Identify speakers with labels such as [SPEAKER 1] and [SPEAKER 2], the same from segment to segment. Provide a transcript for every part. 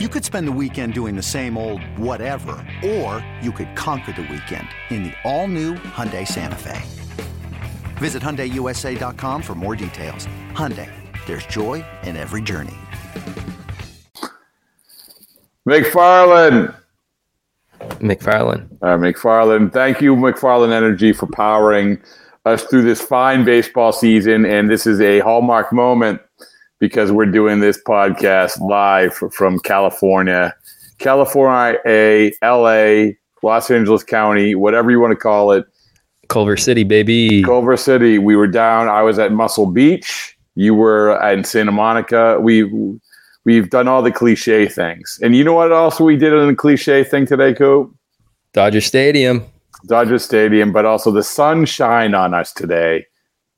[SPEAKER 1] You could spend the weekend doing the same old whatever, or you could conquer the weekend in the all-new Hyundai Santa Fe. Visit HyundaiUSA.com for more details. Hyundai, there's joy in every journey.
[SPEAKER 2] McFarland.
[SPEAKER 3] McFarland.
[SPEAKER 2] Uh, McFarland. Thank you, McFarland Energy, for powering us through this fine baseball season. And this is a hallmark moment because we're doing this podcast live from California, California, A, LA, Los Angeles County, whatever you want to call it.
[SPEAKER 3] Culver City, baby.
[SPEAKER 2] Culver City. We were down. I was at Muscle Beach. You were in Santa Monica. We we've done all the cliche things. And you know what else we did in the cliche thing today, Coop?
[SPEAKER 3] Dodger Stadium.
[SPEAKER 2] Dodger Stadium, but also the sun shine on us today.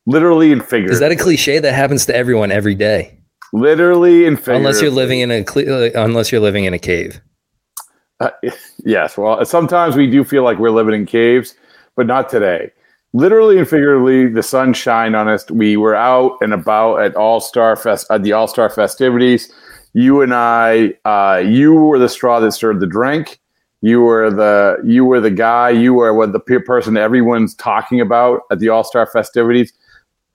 [SPEAKER 2] Literally and figuratively.
[SPEAKER 3] Is that a cliche that happens to everyone every day?
[SPEAKER 2] Literally and figuratively.
[SPEAKER 3] Unless you're living in a uh, unless you're living in a cave.
[SPEAKER 2] Uh, yes, well, sometimes we do feel like we're living in caves, but not today. Literally and figuratively, the sun shined on us. We were out and about at All Star Fest at the All Star festivities. You and I, uh, you were the straw that stirred the drink. You were the you were the guy. You were what the person everyone's talking about at the All Star festivities.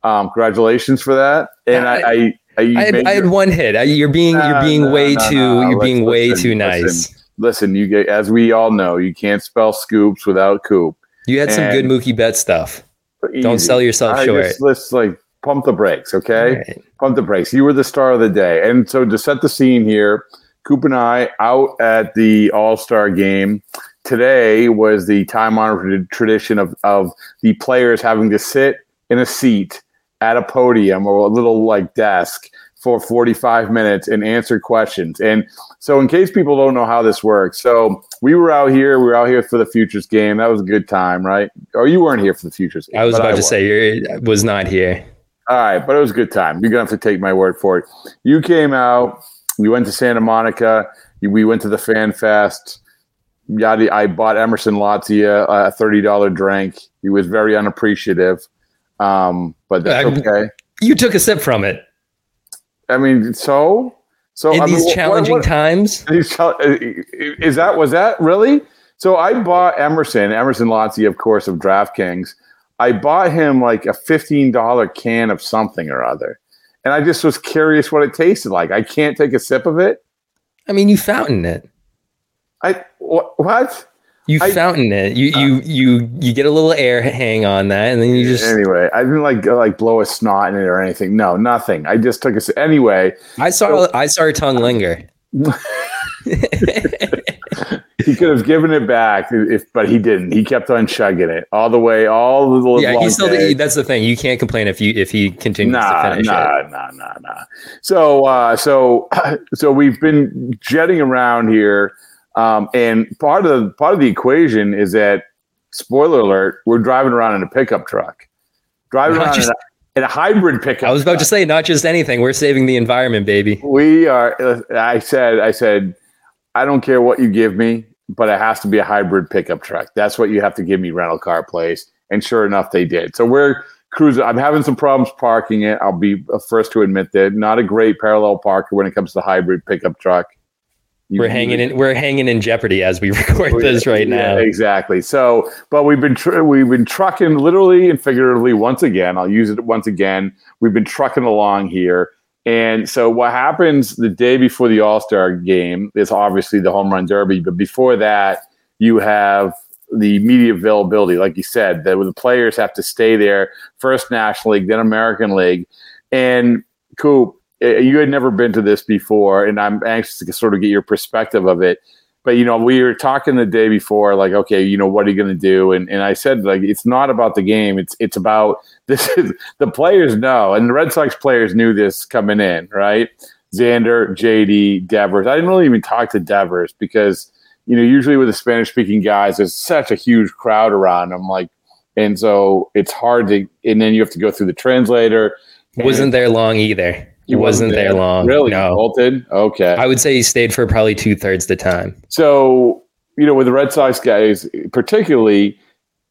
[SPEAKER 2] Um, congratulations for that. And I, I, I
[SPEAKER 3] I, had, I had, one hit. you're being you're being way too you're being way listen, too nice.
[SPEAKER 2] Listen, listen, you get as we all know, you can't spell scoops without coop.
[SPEAKER 3] You had and some good Mookie Bet stuff. Easy. Don't sell yourself I short.
[SPEAKER 2] Just, let's like pump the brakes, okay? Right. Pump the brakes. You were the star of the day, and so to set the scene here, Coop and I out at the All Star game today was the time honored tradition of of the players having to sit in a seat at a podium or a little like desk for 45 minutes and answer questions. And so, in case people don't know how this works, so we were out here. We were out here for the Futures game. That was a good time, right? Or you weren't here for the Futures game.
[SPEAKER 3] I was about I to say you uh, was not here.
[SPEAKER 2] All right, but it was a good time. You're gonna have to take my word for it. You came out. We went to Santa Monica. We went to the Fan Fest. Yadi, I bought Emerson Lotzia a thirty dollar drink. He was very unappreciative. Um, but that's okay.
[SPEAKER 3] You took a sip from it.
[SPEAKER 2] I mean, so so
[SPEAKER 3] in
[SPEAKER 2] I
[SPEAKER 3] these
[SPEAKER 2] mean,
[SPEAKER 3] challenging what, what, times,
[SPEAKER 2] is that was that really? So I bought Emerson, Emerson Lotzi, of course, of DraftKings. I bought him like a fifteen dollar can of something or other, and I just was curious what it tasted like. I can't take a sip of it.
[SPEAKER 3] I mean, you fountain it.
[SPEAKER 2] I what?
[SPEAKER 3] You I, fountain it. You you uh, you you get a little air hang on that, and then you just
[SPEAKER 2] anyway. I didn't like like blow a snot in it or anything. No, nothing. I just took a anyway.
[SPEAKER 3] I saw so, I saw her tongue linger.
[SPEAKER 2] he could have given it back if, but he didn't. He kept on chugging it all the way, all the little.
[SPEAKER 3] Yeah, he still. Day. That's the thing. You can't complain if you if he continues
[SPEAKER 2] nah,
[SPEAKER 3] to finish
[SPEAKER 2] nah,
[SPEAKER 3] it.
[SPEAKER 2] Nah, nah, nah, So, uh, so, so we've been jetting around here um, and part of the part of the equation is that spoiler alert, we're driving around in a pickup truck, driving not around just, in, a, in, a, hybrid pickup.
[SPEAKER 3] I was about
[SPEAKER 2] truck.
[SPEAKER 3] to say, not just anything. We're saving the environment, baby.
[SPEAKER 2] We are. I said, I said, I don't care what you give me, but it has to be a hybrid pickup truck. That's what you have to give me, rental car place. And sure enough, they did. So we're cruising. I'm having some problems parking it. I'll be first to admit that. Not a great parallel parker when it comes to hybrid pickup truck
[SPEAKER 3] we're hanging in we're hanging in jeopardy as we record this right now.
[SPEAKER 2] Yeah, exactly. So, but we've been tr- we've been trucking literally and figuratively once again. I'll use it once again. We've been trucking along here. And so what happens the day before the All-Star game is obviously the home run derby, but before that you have the media availability like you said that the players have to stay there first National League, then American League. And Coop, Eh, you had never been to this before, and I'm anxious to sort of get your perspective of it. But you know, we were talking the day before, like, okay, you know, what are you going to do? And and I said, like, it's not about the game. It's it's about this. Is the players know, and the Red Sox players knew this coming in, right? Xander, JD, Devers. I didn't really even talk to Devers because you know, usually with the Spanish speaking guys, there's such a huge crowd around them, like, and so it's hard to. And then you have to go through the translator.
[SPEAKER 3] Wasn't there long either. He wasn't, there. there long.
[SPEAKER 2] Really?
[SPEAKER 3] No.
[SPEAKER 2] Bolted? Okay.
[SPEAKER 3] I would say he stayed for probably two thirds the time.
[SPEAKER 2] So, you know, with the Red Sox guys, particularly,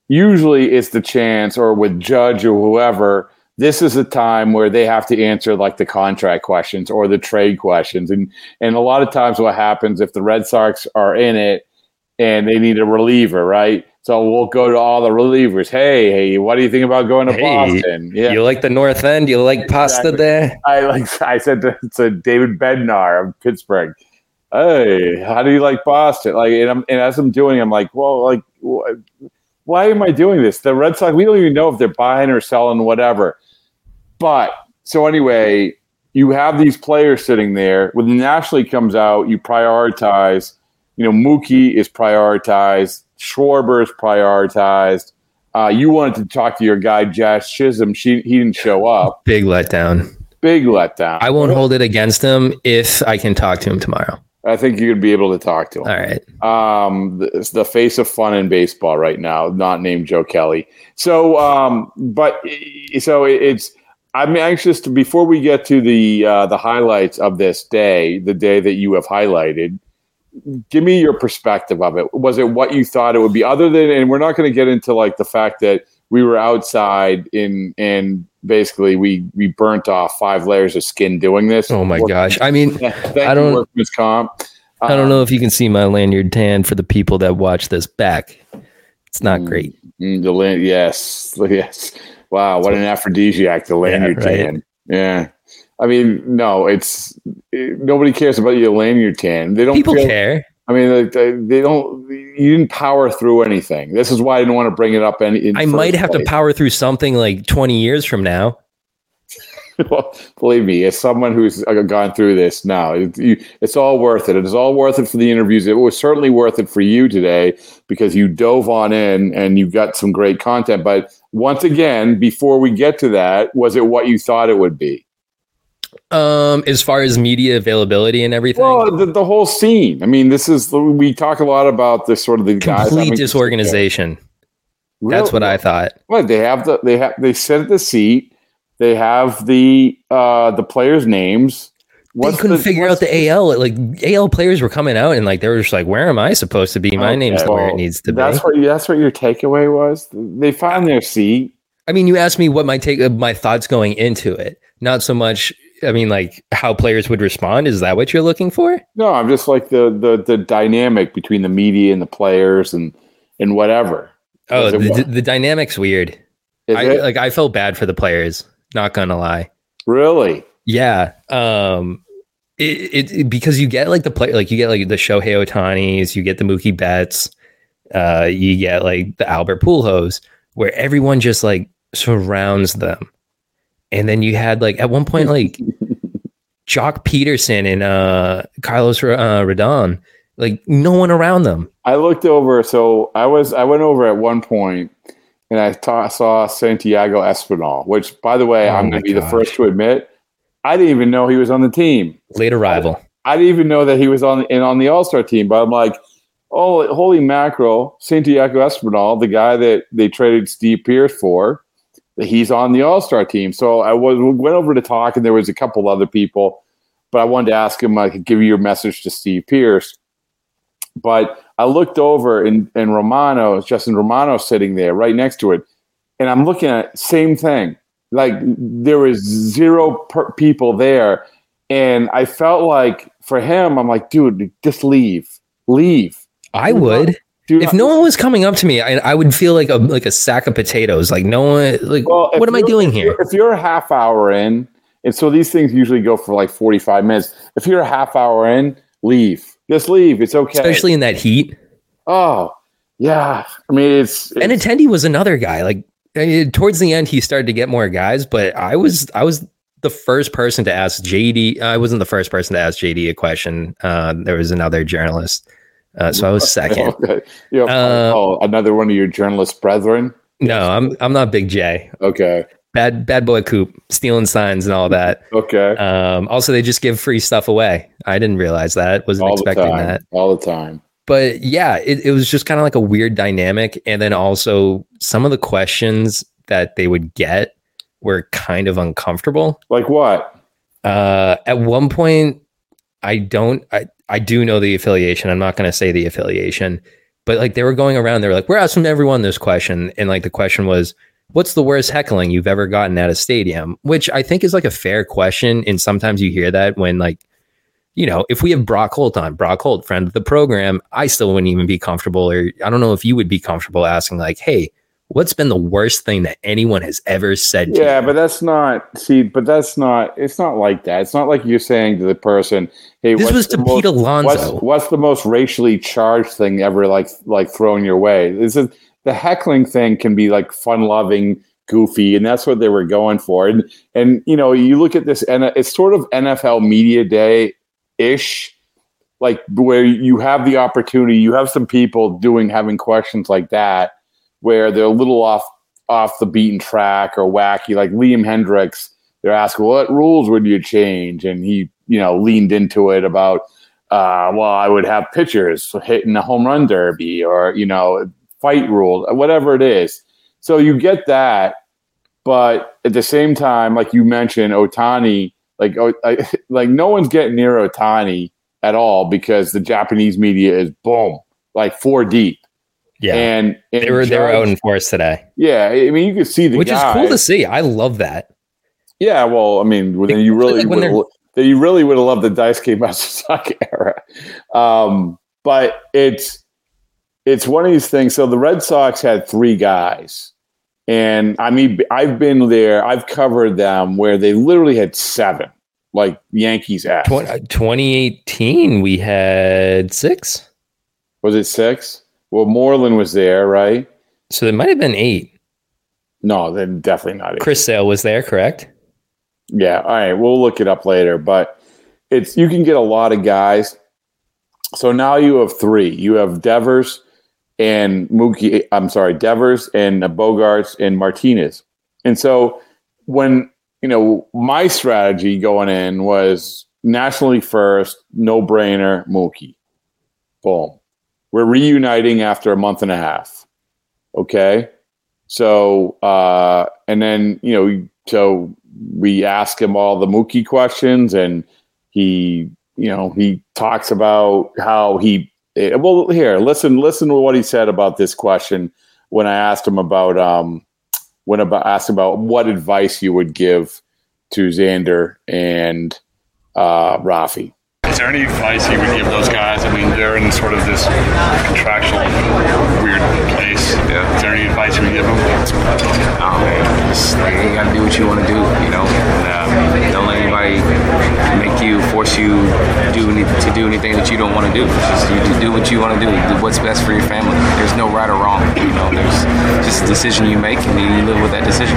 [SPEAKER 2] usually it's the chance, or with Judge or whoever, this is a time where they have to answer like the contract questions or the trade questions. And and a lot of times what happens if the Red Sox are in it and they need a reliever, right? So we'll go to all the relievers. Hey, hey, what do you think about going to
[SPEAKER 3] Hey,
[SPEAKER 2] Boston? Yeah.
[SPEAKER 3] You like the North End? You like pasta
[SPEAKER 2] Exactly.
[SPEAKER 3] there?
[SPEAKER 2] I like I said to, to David Bednar of Pittsburgh, "Hey, how do you like Boston?" Like, and, I'm, and as I'm doing, I'm like, "Well, like, wh- why am I doing this?" The Red Sox, we don't even know if they're buying or selling, whatever. But so anyway, you have these players sitting there. When the National League comes out, you prioritize. You know, Mookie is prioritized. Schwarber is prioritized. Uh, you wanted to talk to your guy Jazz Chisholm. She he didn't show up.
[SPEAKER 3] Big letdown.
[SPEAKER 2] Big letdown.
[SPEAKER 3] I won't hold it against him if I can talk to him tomorrow.
[SPEAKER 2] I think you're gonna be able to talk to him.
[SPEAKER 3] All right.
[SPEAKER 2] Um, the, the face of fun in baseball right now, not named Joe Kelly. So, um, but so it- it's. I'm anxious to before we get to the uh, the highlights of this day, the day that you have highlighted. Give me your perspective of it. Was it what you thought it would be? Other than, and we're not going to get into like the fact that we were outside in and basically we we burnt off five layers of skin doing this.
[SPEAKER 3] Oh my gosh. I mean, I don't-
[SPEAKER 2] Workman's Comp.
[SPEAKER 3] I don't know if you can see my lanyard tan for the people that watch this back. It's not great.
[SPEAKER 2] Mm, the land, yes, yes. Wow, what an aphrodisiac the lanyard
[SPEAKER 3] right.
[SPEAKER 2] tan. Yeah, I mean, no, it's it, nobody cares about your lanyard tan. They don't.
[SPEAKER 3] People
[SPEAKER 2] feel-
[SPEAKER 3] care.
[SPEAKER 2] I mean, they, don't. You didn't power through anything. This is why I didn't want to bring it up. Any, in
[SPEAKER 3] I might have to power through something like 20 years from now.
[SPEAKER 2] well, believe me, as someone who's uh, gone through this now, it, you, it's all worth it. It is all worth it for the interviews. It was certainly worth it for you today because you dove on in and you got some great content. But once again, before we get to that, was it what you thought it would be?
[SPEAKER 3] Um, as far as media availability and everything,
[SPEAKER 2] Well, the, the whole scene. I mean, this is we talk a lot about this sort of the guys
[SPEAKER 3] complete disorganization. That's what I thought.
[SPEAKER 2] What they have the they have they sit at the seat. They have the uh the players' names.
[SPEAKER 3] they couldn't figure out the AL. Like AL players were coming out and like they were just like, "Where am I supposed to be? My
[SPEAKER 2] Okay,
[SPEAKER 3] name's not where it needs to be."
[SPEAKER 2] That's what that's what your takeaway was. They found their seat.
[SPEAKER 3] I mean, you asked me what my take, my thoughts going into it, not so much. I mean, like how players would respond. Is that what you're looking for?
[SPEAKER 2] No, I'm just like the the the dynamic between the media and the players and and whatever.
[SPEAKER 3] Oh, the, the dynamic's weird.
[SPEAKER 2] Is
[SPEAKER 3] I
[SPEAKER 2] it?
[SPEAKER 3] like. I felt bad for the players. Not gonna lie.
[SPEAKER 2] really?
[SPEAKER 3] Yeah. Um. It, it, it- because you get like the play like you get like the Shohei Otanis, you get the Mookie Betts, uh, you get like the Albert Pujols, where everyone just like surrounds them, and then you had like at one point like Joc Pederson and uh Carlos uh, Rodon, like no one around them.
[SPEAKER 2] I looked over. So I was I went over at one point and I ta- saw Santiago Espinal, which by the way,
[SPEAKER 3] Oh
[SPEAKER 2] I'm going to be the first to admit, I didn't even know he was on the team.
[SPEAKER 3] Late arrival.
[SPEAKER 2] I didn't even know that he was on in on the All Star team. But I'm like, oh, holy mackerel! Santiago Espinal, the guy that they traded Steve Pearce for, he's on the All Star team. So I was went over to talk, and there was a couple other people, but I wanted to ask him. I could give you your message to Steve Pearce. But I looked over, and and Romano, Justin Romano, sitting there right next to it, and I'm looking at same thing. Like there was zero per- people there, and I felt like for him, I'm like, dude, just leave, leave.
[SPEAKER 3] I would.
[SPEAKER 2] Dude,
[SPEAKER 3] If no one was coming up to me, I, I would feel like a like a sack of potatoes. Like no one, like
[SPEAKER 2] Well,
[SPEAKER 3] what am I doing here?
[SPEAKER 2] If you're a half hour in, and so these things usually go for like 45 minutes. If you're a half hour in, leave. Just leave. It's okay.
[SPEAKER 3] Especially in that heat.
[SPEAKER 2] oh, yeah. I mean, it's,
[SPEAKER 3] And attendee was another guy. Like towards the end, he started to get more guys, but I was I was the first person to ask JD. I wasn't the first person to ask JD a question. Uh, there was another journalist, uh, so I was second.
[SPEAKER 2] okay. You
[SPEAKER 3] Uh,
[SPEAKER 2] oh, another one of your journalist brethren.
[SPEAKER 3] No, I'm I'm not Big J.
[SPEAKER 2] Okay.
[SPEAKER 3] Bad bad boy Coop stealing signs and all that.
[SPEAKER 2] Okay.
[SPEAKER 3] Um, also, they just give free stuff away. I didn't realize that. Wasn't
[SPEAKER 2] all
[SPEAKER 3] expecting that.
[SPEAKER 2] All the time.
[SPEAKER 3] but yeah, it, it was just kind of like a weird dynamic. And then also some of the questions that they would get were kind of uncomfortable.
[SPEAKER 2] Like what?
[SPEAKER 3] Uh, at one point, I don't, I, I do know the affiliation. I'm not going to say the affiliation, but like they were going around, they were like, we're asking everyone this question. And like the question was, what's the worst heckling you've ever gotten at a stadium? Which I think is like a fair question. And sometimes you hear that when like, you know, if we have Brock Holt on, Brock Holt, friend of the program, I still wouldn't even be comfortable, or I don't know if you would be comfortable asking, like, hey, what's been the worst thing that anyone has ever said
[SPEAKER 2] yeah but that's not see but that's not it's not like that. It's not like you're saying to the person hey
[SPEAKER 3] this was to
[SPEAKER 2] most,
[SPEAKER 3] pete alonso.
[SPEAKER 2] what's, what's, the most racially charged thing ever like like thrown your way? This is the heckling thing can be like fun loving goofy and that's what they were going for. And and you know you look at this and it's sort of nfl media day ish like where you have the opportunity you have some people doing having questions like that where they're a little off off the beaten track or wacky. Like Liam Hendriks, they're asking, "What rules would you change?" And he, you know, leaned into it about, uh, "Well, I would have pitchers hitting a home run derby, or you know, fight rule, whatever it is." So you get that, but at the same time, like you mentioned, Otani, like like no one's getting near Otani at all because the Japanese media is boom, like four deep.
[SPEAKER 3] Yeah,
[SPEAKER 2] and,
[SPEAKER 3] and they were Judge, they were out in force today.
[SPEAKER 2] Yeah, I mean you can see the
[SPEAKER 3] which
[SPEAKER 2] guy.
[SPEAKER 3] is cool to see. I love that.
[SPEAKER 2] Yeah, well, I mean, then you really like would then you really would have loved the Dice Daisuke Matsuzaka era. Um, but it's it's one of these things. So the Red Sox had three guys, and I mean, I've been there. I've covered them where they literally had seven, like Yankees ass.
[SPEAKER 3] 2018, we had six.
[SPEAKER 2] Was it six? Well, Moreland was there, right?
[SPEAKER 3] So there might have been eight.
[SPEAKER 2] No, then definitely not eight.
[SPEAKER 3] Chris Sale was there, correct?
[SPEAKER 2] Yeah. All right. We'll look it up later, but it's you can get a lot of guys. So now you have three. You have Devers and Mookie. I'm sorry, Devers and Bogaerts and Martinez. And so when you know my strategy going in was nationally first, no brainer, Mookie. Boom. We're reuniting after a month and a half. Okay. So, uh, and then, you know, so we ask him all the Mookie questions and he, you know, he talks about how he, eh, well, here, listen, listen to what he said about this question when I asked him about, um, when about asked about what advice you would give to Xander and uh, Rafi
[SPEAKER 4] there any advice you would give those guys? I mean, they're in sort of this contractual weird place. Yeah. Is there any advice you would give them?
[SPEAKER 5] Oh man, just like you gotta do what you want to do, you know. And, um, don't let anybody make you force you do to do anything that you don't want to do. Just you do what you want to do. Do what's best for your family. There's no right or wrong. You know, there's just a decision you make, and you live with that decision.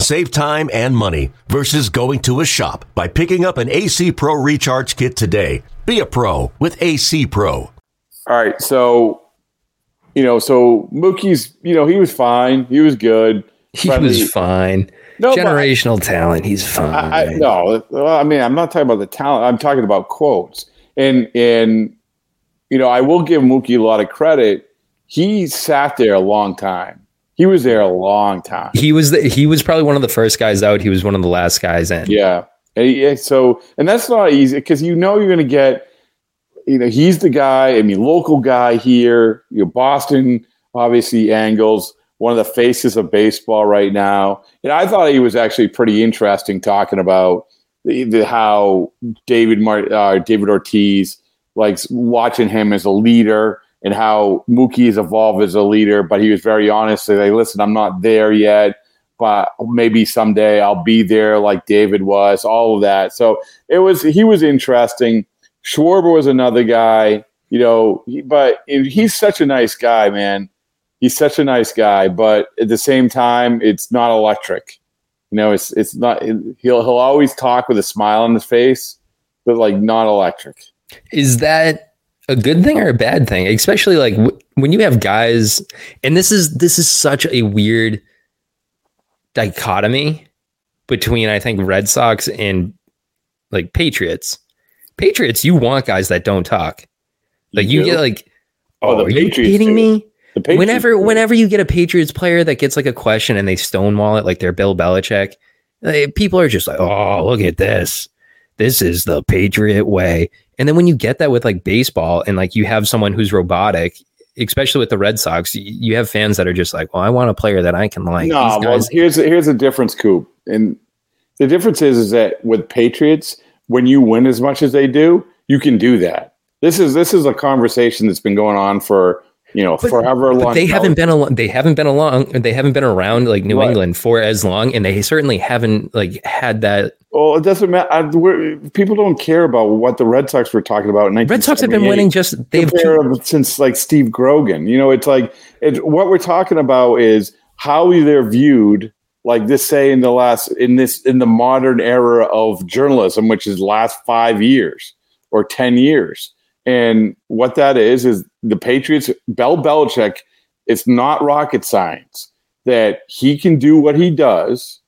[SPEAKER 6] Save time and money versus going to a shop by picking up an AC Pro Recharge Kit today. Be a pro with AC Pro.
[SPEAKER 2] All right, so you know, so Mookie's, you know, he was fine. He was good.
[SPEAKER 3] He Friendly. was fine. No, generational I, talent. He's fine.
[SPEAKER 2] I, I, no, I mean, I'm not talking about the talent. I'm talking about quotes. And and you know, I will give Mookie a lot of credit. He sat there a long time. He was there a long time.
[SPEAKER 3] He was the, he was probably one of the first guys out. He was one of the last guys in.
[SPEAKER 2] Yeah, and so, and that's not easy because you know you're going to get, you know, he's the guy. I mean, local guy here. You know, Boston obviously angles one of the faces of baseball right now. And I thought he was actually pretty interesting talking about the, the how David Mart, uh, David Ortiz likes watching him as a leader and how Mookie has evolved as a leader. But he was very honest. Like, listen, I'm not there yet but maybe someday I'll be there like David was, all of that. So it was, he was interesting. Schwarber was another guy, you know, but he's such a nice guy, man. He's such a nice guy, but at the same time, it's not electric. You know, it's it's not. He'll he'll always talk with a smile on his face, but like not electric.
[SPEAKER 3] Is that a good thing or a bad thing? Especially like w- when you have guys, and this is this is such a weird dichotomy between I think Red Sox and like Patriots Patriots, you want guys that don't talk. Like you,
[SPEAKER 2] do?
[SPEAKER 3] get like,
[SPEAKER 2] Oh,
[SPEAKER 3] oh,
[SPEAKER 2] the
[SPEAKER 3] are you
[SPEAKER 2] Patriots
[SPEAKER 3] kidding
[SPEAKER 2] do.
[SPEAKER 3] me?
[SPEAKER 2] The Patriots
[SPEAKER 3] whenever
[SPEAKER 2] do.
[SPEAKER 3] whenever you get a Patriots player that gets like a question and they stonewall it like they're Bill Belichick, eh, people are just like, "Oh, look at this. This is the Patriot way." And then when you get that with like baseball and like you have someone who's robotic, especially with the Red Sox, you have fans that are just like, "Well, I want a player that I can like."
[SPEAKER 2] no,
[SPEAKER 3] These
[SPEAKER 2] well,
[SPEAKER 3] guys-
[SPEAKER 2] here's here's the difference, Coop. And the difference is is that with Patriots, when you win as much as they do, you can do that. This is this is a conversation that's been going on for you know
[SPEAKER 3] But-
[SPEAKER 2] forever
[SPEAKER 3] but
[SPEAKER 2] long.
[SPEAKER 3] they haven't been along. They haven't been along. They haven't been around like New
[SPEAKER 2] Right.
[SPEAKER 3] England for as long, and they certainly haven't like had that.
[SPEAKER 2] Well, it doesn't matter. I, people don't care about what the Red Sox were talking about. In
[SPEAKER 3] Red Sox have been winning. Just they've
[SPEAKER 2] them since like Steve Grogan. You know, it's like it, what we're talking about is how they're viewed. Like this, say in the last in this in the modern era of journalism, which is last five years or ten years, and what that is is the Patriots. Bell Belichick. It's not rocket science that he can do what he does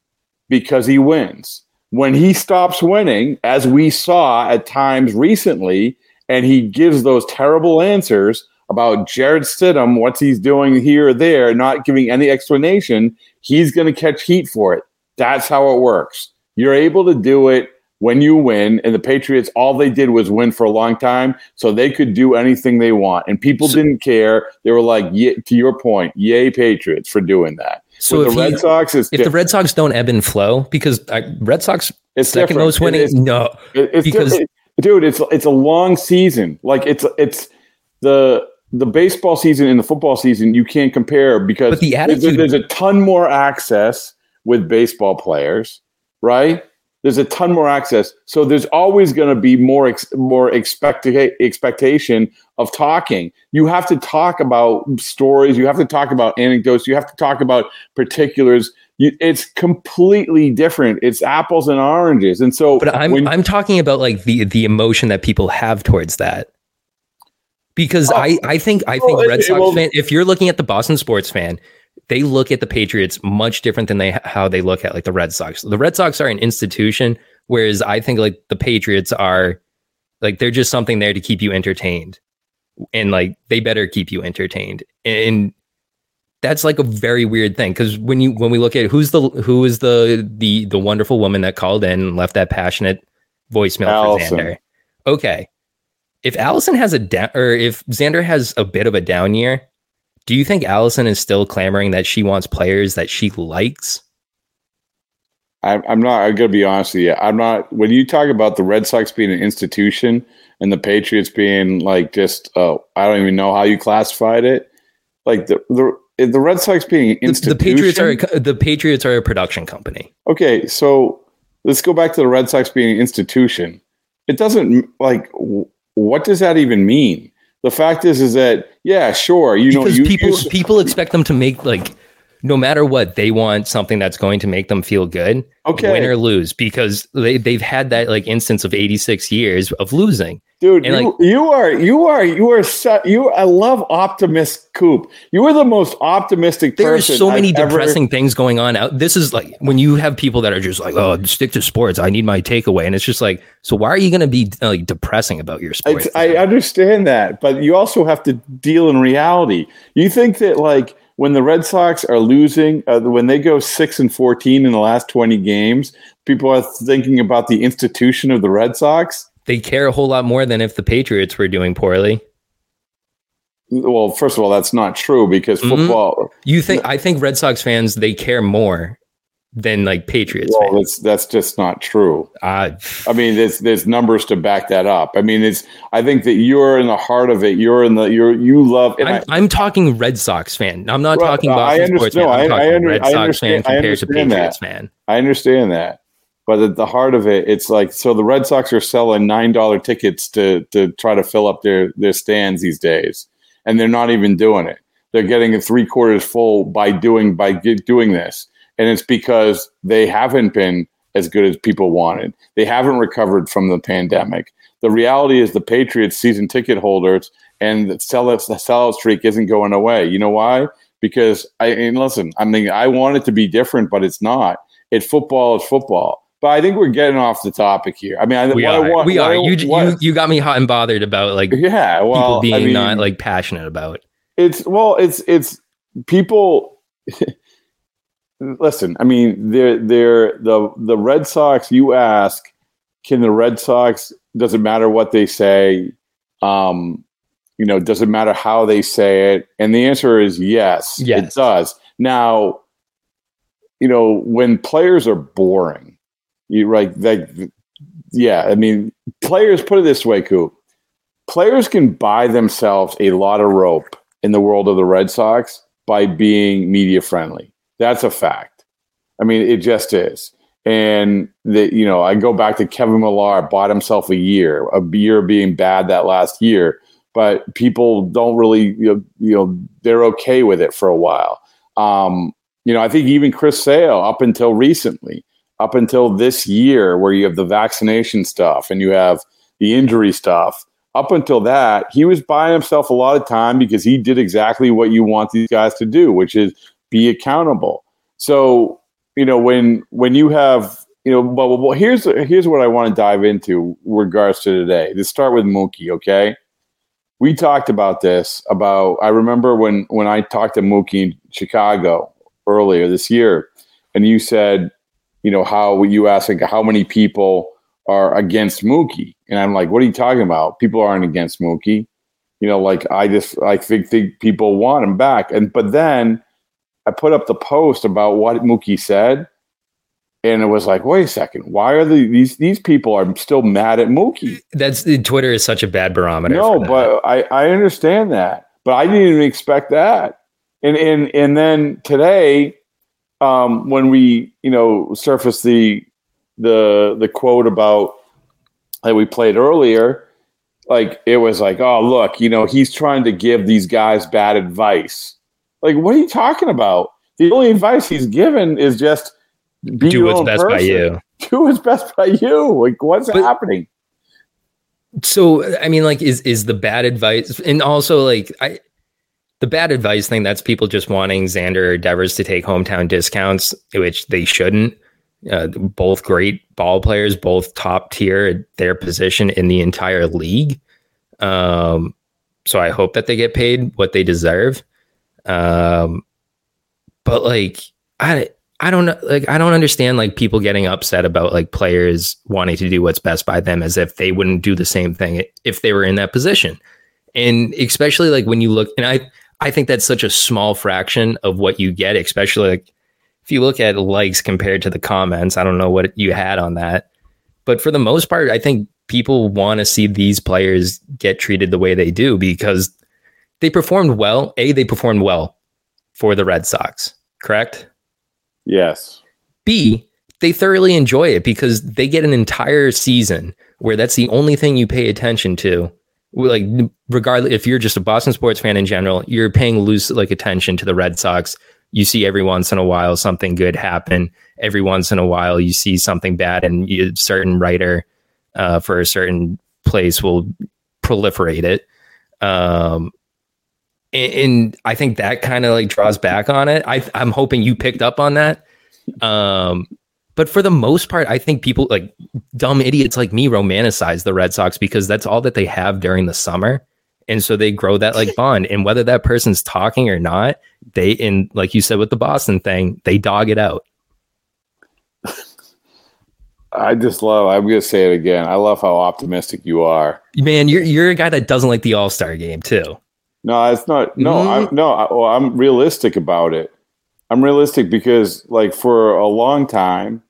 [SPEAKER 2] because he wins. When he stops winning, as we saw at times recently, and he gives those terrible answers about Jarrett Stidham, what he's doing here or there, not giving any explanation, he's going to catch heat for it. That's how it works. You're able to do it when you win, and the Patriots, all they did was win for a long time, so they could do anything they want, and people didn't care. They were like, yeah, to your point, yay Patriots for doing that.
[SPEAKER 3] So
[SPEAKER 2] With
[SPEAKER 3] if
[SPEAKER 2] the
[SPEAKER 3] he-
[SPEAKER 2] Red Sox, it's
[SPEAKER 3] if the. Red Sox don't ebb and flow, because I, Red Sox
[SPEAKER 2] It's
[SPEAKER 3] second
[SPEAKER 2] different.
[SPEAKER 3] most winning,
[SPEAKER 2] It is-
[SPEAKER 3] no,
[SPEAKER 2] it's
[SPEAKER 3] because-
[SPEAKER 2] because dude, it's it's a long season. Like it's it's the the baseball season and the football season you can't compare because
[SPEAKER 3] But the
[SPEAKER 2] there's-
[SPEAKER 3] attitude-
[SPEAKER 2] there's, a ton more access with baseball players, right? There's a ton more access, so there's always going to be more ex, more expect, expectation of talking. You have to talk about stories. You have to talk about anecdotes. You have to talk about particulars. You, it's completely different. It's apples and oranges, and so.
[SPEAKER 3] but I'm
[SPEAKER 2] when-
[SPEAKER 3] I'm talking about like the the emotion that people have towards that. Because
[SPEAKER 2] Oh.
[SPEAKER 3] I I think I think
[SPEAKER 2] Well,
[SPEAKER 3] Red Sox
[SPEAKER 2] well-
[SPEAKER 3] fan. If you're looking at the Boston sports fan, they look at the Patriots much different than they how they look at like the Red Sox. The Red Sox are an institution, whereas I think like the Patriots are like they're just something there to keep you entertained, and like they better keep you entertained. And that's like a very weird thing because when you when we look at who's the who is the the the wonderful woman that called in and left that passionate voicemail
[SPEAKER 2] Allison.
[SPEAKER 3] for Xander. Okay. If Allison has a down or if Xander has a bit of a down year, do you think Allison is still clamoring that she wants players that she likes?
[SPEAKER 2] I'm, I'm not. I'm gonna be honest with you. I'm not. When you talk about the Red Sox being an institution and the Patriots being like just, oh, I don't even know how you classified it. Like the the the Red Sox being an
[SPEAKER 3] The,
[SPEAKER 2] institution.
[SPEAKER 3] the Patriots are a, the Patriots are a production company.
[SPEAKER 2] okay. So let's go back to the Red Sox being an institution. It doesn't like. What does that even mean? The fact is, is that yeah, sure. You know, you,
[SPEAKER 3] people
[SPEAKER 2] you-
[SPEAKER 3] people expect them to make like no matter what they want something that's going to make them feel good
[SPEAKER 2] Okay.
[SPEAKER 3] win or lose because they, they've had that like instance of 86 years of losing
[SPEAKER 2] Dude,
[SPEAKER 3] And,
[SPEAKER 2] you,
[SPEAKER 3] like-
[SPEAKER 2] you are you are you are su- you. I love optimist Coop. You are the most optimistic
[SPEAKER 3] there are
[SPEAKER 2] person.
[SPEAKER 3] so many
[SPEAKER 2] I've ever-
[SPEAKER 3] depressing things going on out this is like when you have people that are just like oh stick to sports i need my takeaway and it's just like so why are you going to be like depressing about your sports
[SPEAKER 2] It's, I understand that, but you also have to deal in reality. You think that like when the Red Sox are losing, uh, when they go six and fourteen in the last twenty games, people are thinking about the institution of the Red Sox.
[SPEAKER 3] they care a whole lot more than if the patriots were doing poorly
[SPEAKER 2] Well, first of all, that's not true because
[SPEAKER 3] Mhm.
[SPEAKER 2] football.
[SPEAKER 3] you think i think red sox fans they care more than like patriots
[SPEAKER 2] Well,
[SPEAKER 3] fans
[SPEAKER 2] that's that's just not true.
[SPEAKER 3] uh,
[SPEAKER 2] I mean, there's there's numbers to back that up. I mean, it's. I think that you're in the heart of it. You're in the. You're you love.
[SPEAKER 3] I'm,
[SPEAKER 2] I,
[SPEAKER 3] I'm talking Red Sox fan. I'm not
[SPEAKER 2] Well,
[SPEAKER 3] talking
[SPEAKER 2] I
[SPEAKER 3] Boston sports
[SPEAKER 2] understand-
[SPEAKER 3] fan. I'm
[SPEAKER 2] I-
[SPEAKER 3] talking
[SPEAKER 2] I under-
[SPEAKER 3] Red
[SPEAKER 2] I
[SPEAKER 3] Sox
[SPEAKER 2] understand-
[SPEAKER 3] fan
[SPEAKER 2] I
[SPEAKER 3] compared to Patriots
[SPEAKER 2] that.
[SPEAKER 3] fan.
[SPEAKER 2] I understand that, but at the heart of it, it's like so. The Red Sox are selling nine dollar tickets to to try to fill up their their stands these days, and they're not even doing it. They're getting it three quarters full by doing by doing this, and it's because they haven't been as good as people wanted. They haven't recovered from the pandemic. The reality is the Patriots season ticket holders and the sellout the sellout streak isn't going away. You know why? Because I and listen, I mean, I want it to be different, but it's not. It football is football. But I think we're getting off the topic here. I mean, I,
[SPEAKER 3] we
[SPEAKER 2] what
[SPEAKER 3] are.
[SPEAKER 2] I want,
[SPEAKER 3] we are.
[SPEAKER 2] I-
[SPEAKER 3] you, you you got me hot and bothered about like
[SPEAKER 2] yeah, well,
[SPEAKER 3] people being
[SPEAKER 2] I mean,
[SPEAKER 3] not like passionate about.
[SPEAKER 2] it's well, it's it's people. listen, I mean, they're they're the the Red Sox. You ask, can the Red Sox? Doesn't matter what they say. Um, you know, doesn't matter how they say it, and the answer is yes.
[SPEAKER 3] Yes.
[SPEAKER 2] it does. Now, you know, when players are boring, you like like, yeah. I mean, players. Put it this way, Coop. Players can buy themselves a lot of rope in the world of the Red Sox by being media friendly. That's a fact. I mean, it just is. And that you know, I go back to Kevin Millar bought himself a year, a year being bad that last year, but people don't really, you know, you know they're okay with it for a while. Um, you know, I think even Chris Sale, up until recently, up until this year, where you have the vaccination stuff and you have the injury stuff, up until that, he was buying himself a lot of time because he did exactly what you want these guys to do, which is be accountable. So, you know, when when you have, you know, well, well here's here's what I want to dive into regards to today. Let's start with Mookie, okay? We talked about this about I remember when when I talked to Mookie in Chicago earlier this year, and you said, you know, how you asked like how many people are against Mookie, and I'm like, what are you talking about? People aren't against Mookie. You know, like I just I think think people want him back, and but then I put up the post about what Mookie said, and it was like, wait a second, why are the, these these people are still mad at Mookie?
[SPEAKER 3] That's Twitter is such a bad barometer.
[SPEAKER 2] No, but I, I understand that, but I didn't even expect that. And and and then today, um, when we you know surfaced the the the quote about that we played earlier, like it was like, oh look, you know he's trying to give these guys bad advice. Like, what are you talking about? The only advice he's given is just be
[SPEAKER 3] do what's best by you.
[SPEAKER 2] Do what's best by you. Like, what's
[SPEAKER 3] But-
[SPEAKER 2] happening?
[SPEAKER 3] So I mean, like, is is the bad advice, and also like I, the bad advice thing that's people just wanting Xander or Devers to take hometown discounts, which they shouldn't. Uh, both great ball players, both top tier at their position in the entire league. Um, so I hope that they get paid what they deserve. Um, but like I I don't know like I don't understand like people getting upset about like players wanting to do what's best by them as if they wouldn't do the same thing if they were in that position. And especially like when you look and I I think that's such a small fraction of what you get, especially like if you look at likes compared to the comments, I don't know what you had on that. But for the most part, I think people want to see these players get treated the way they do because they performed well. A, they performed well for the Red Sox, correct?
[SPEAKER 2] Yes.
[SPEAKER 3] B, they thoroughly enjoy it because they get an entire season where that's the only thing you pay attention to. Like, regardless, if you're just a Boston sports fan in general, you're paying loose like attention to the Red Sox. You see every once in a while something good happen. Every once in a while, you see something bad, and a certain writer uh, for a certain place will proliferate it. Um, and, and I think that kind of like draws back on it. I, I'm hoping you picked up on that. Um, but for the most part, I think people like dumb idiots like me romanticize the Red Sox because that's all that they have during the summer. And so they grow that like bond. And whether that person's talking or not, they, and like you said with the Boston thing, they dog it out.
[SPEAKER 2] I just love. I'm going to say it again. I love how optimistic you are.
[SPEAKER 3] Man, you're, you're a guy that doesn't like the All Star game too.
[SPEAKER 2] No, it's not. No,
[SPEAKER 3] Mm.
[SPEAKER 2] I'm no. I, well, I'm realistic about it. I'm realistic because, like, for a long time,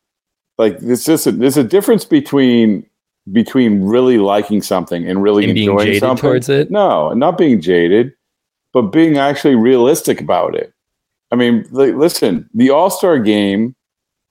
[SPEAKER 2] like this is a, there's a difference between between really liking something and really
[SPEAKER 3] And being
[SPEAKER 2] enjoying
[SPEAKER 3] jaded
[SPEAKER 2] something.
[SPEAKER 3] towards it?
[SPEAKER 2] No, not being jaded, but being actually realistic about it. I mean, li- listen, the All Star game.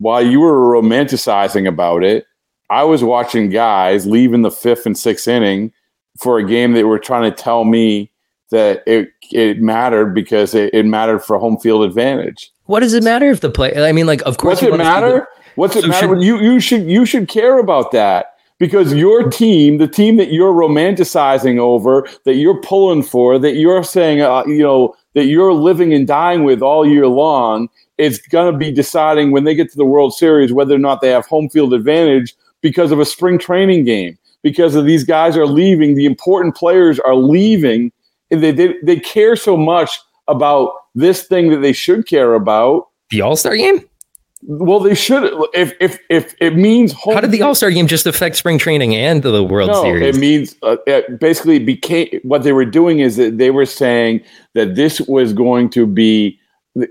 [SPEAKER 2] While you were romanticizing about it, I was watching guys leaving the fifth and sixth inning for a game that were trying to tell me that it it mattered because it, it mattered for home field advantage.
[SPEAKER 3] What does it matter if the play? I mean, like, of course,
[SPEAKER 2] What's it
[SPEAKER 3] wanna see the-
[SPEAKER 2] matter? What's it
[SPEAKER 3] So
[SPEAKER 2] matter?
[SPEAKER 3] should-
[SPEAKER 2] you you should you should care about that because your team, the team that you're romanticizing over, that you're pulling for, that you're saying, uh, you know, that you're living and dying with all year long, it's going to be deciding when they get to the World Series whether or not they have home field advantage because of a spring training game, because of these guys are leaving, the important players are leaving, and they, they, they care so much about this thing that they should care about.
[SPEAKER 3] The All Star game?
[SPEAKER 2] Well, they should. If if if it means home
[SPEAKER 3] How did the All Star game just affect spring training and the World
[SPEAKER 2] no,
[SPEAKER 3] Series?
[SPEAKER 2] it means uh, it basically became what they were doing is that they were saying that this was going to be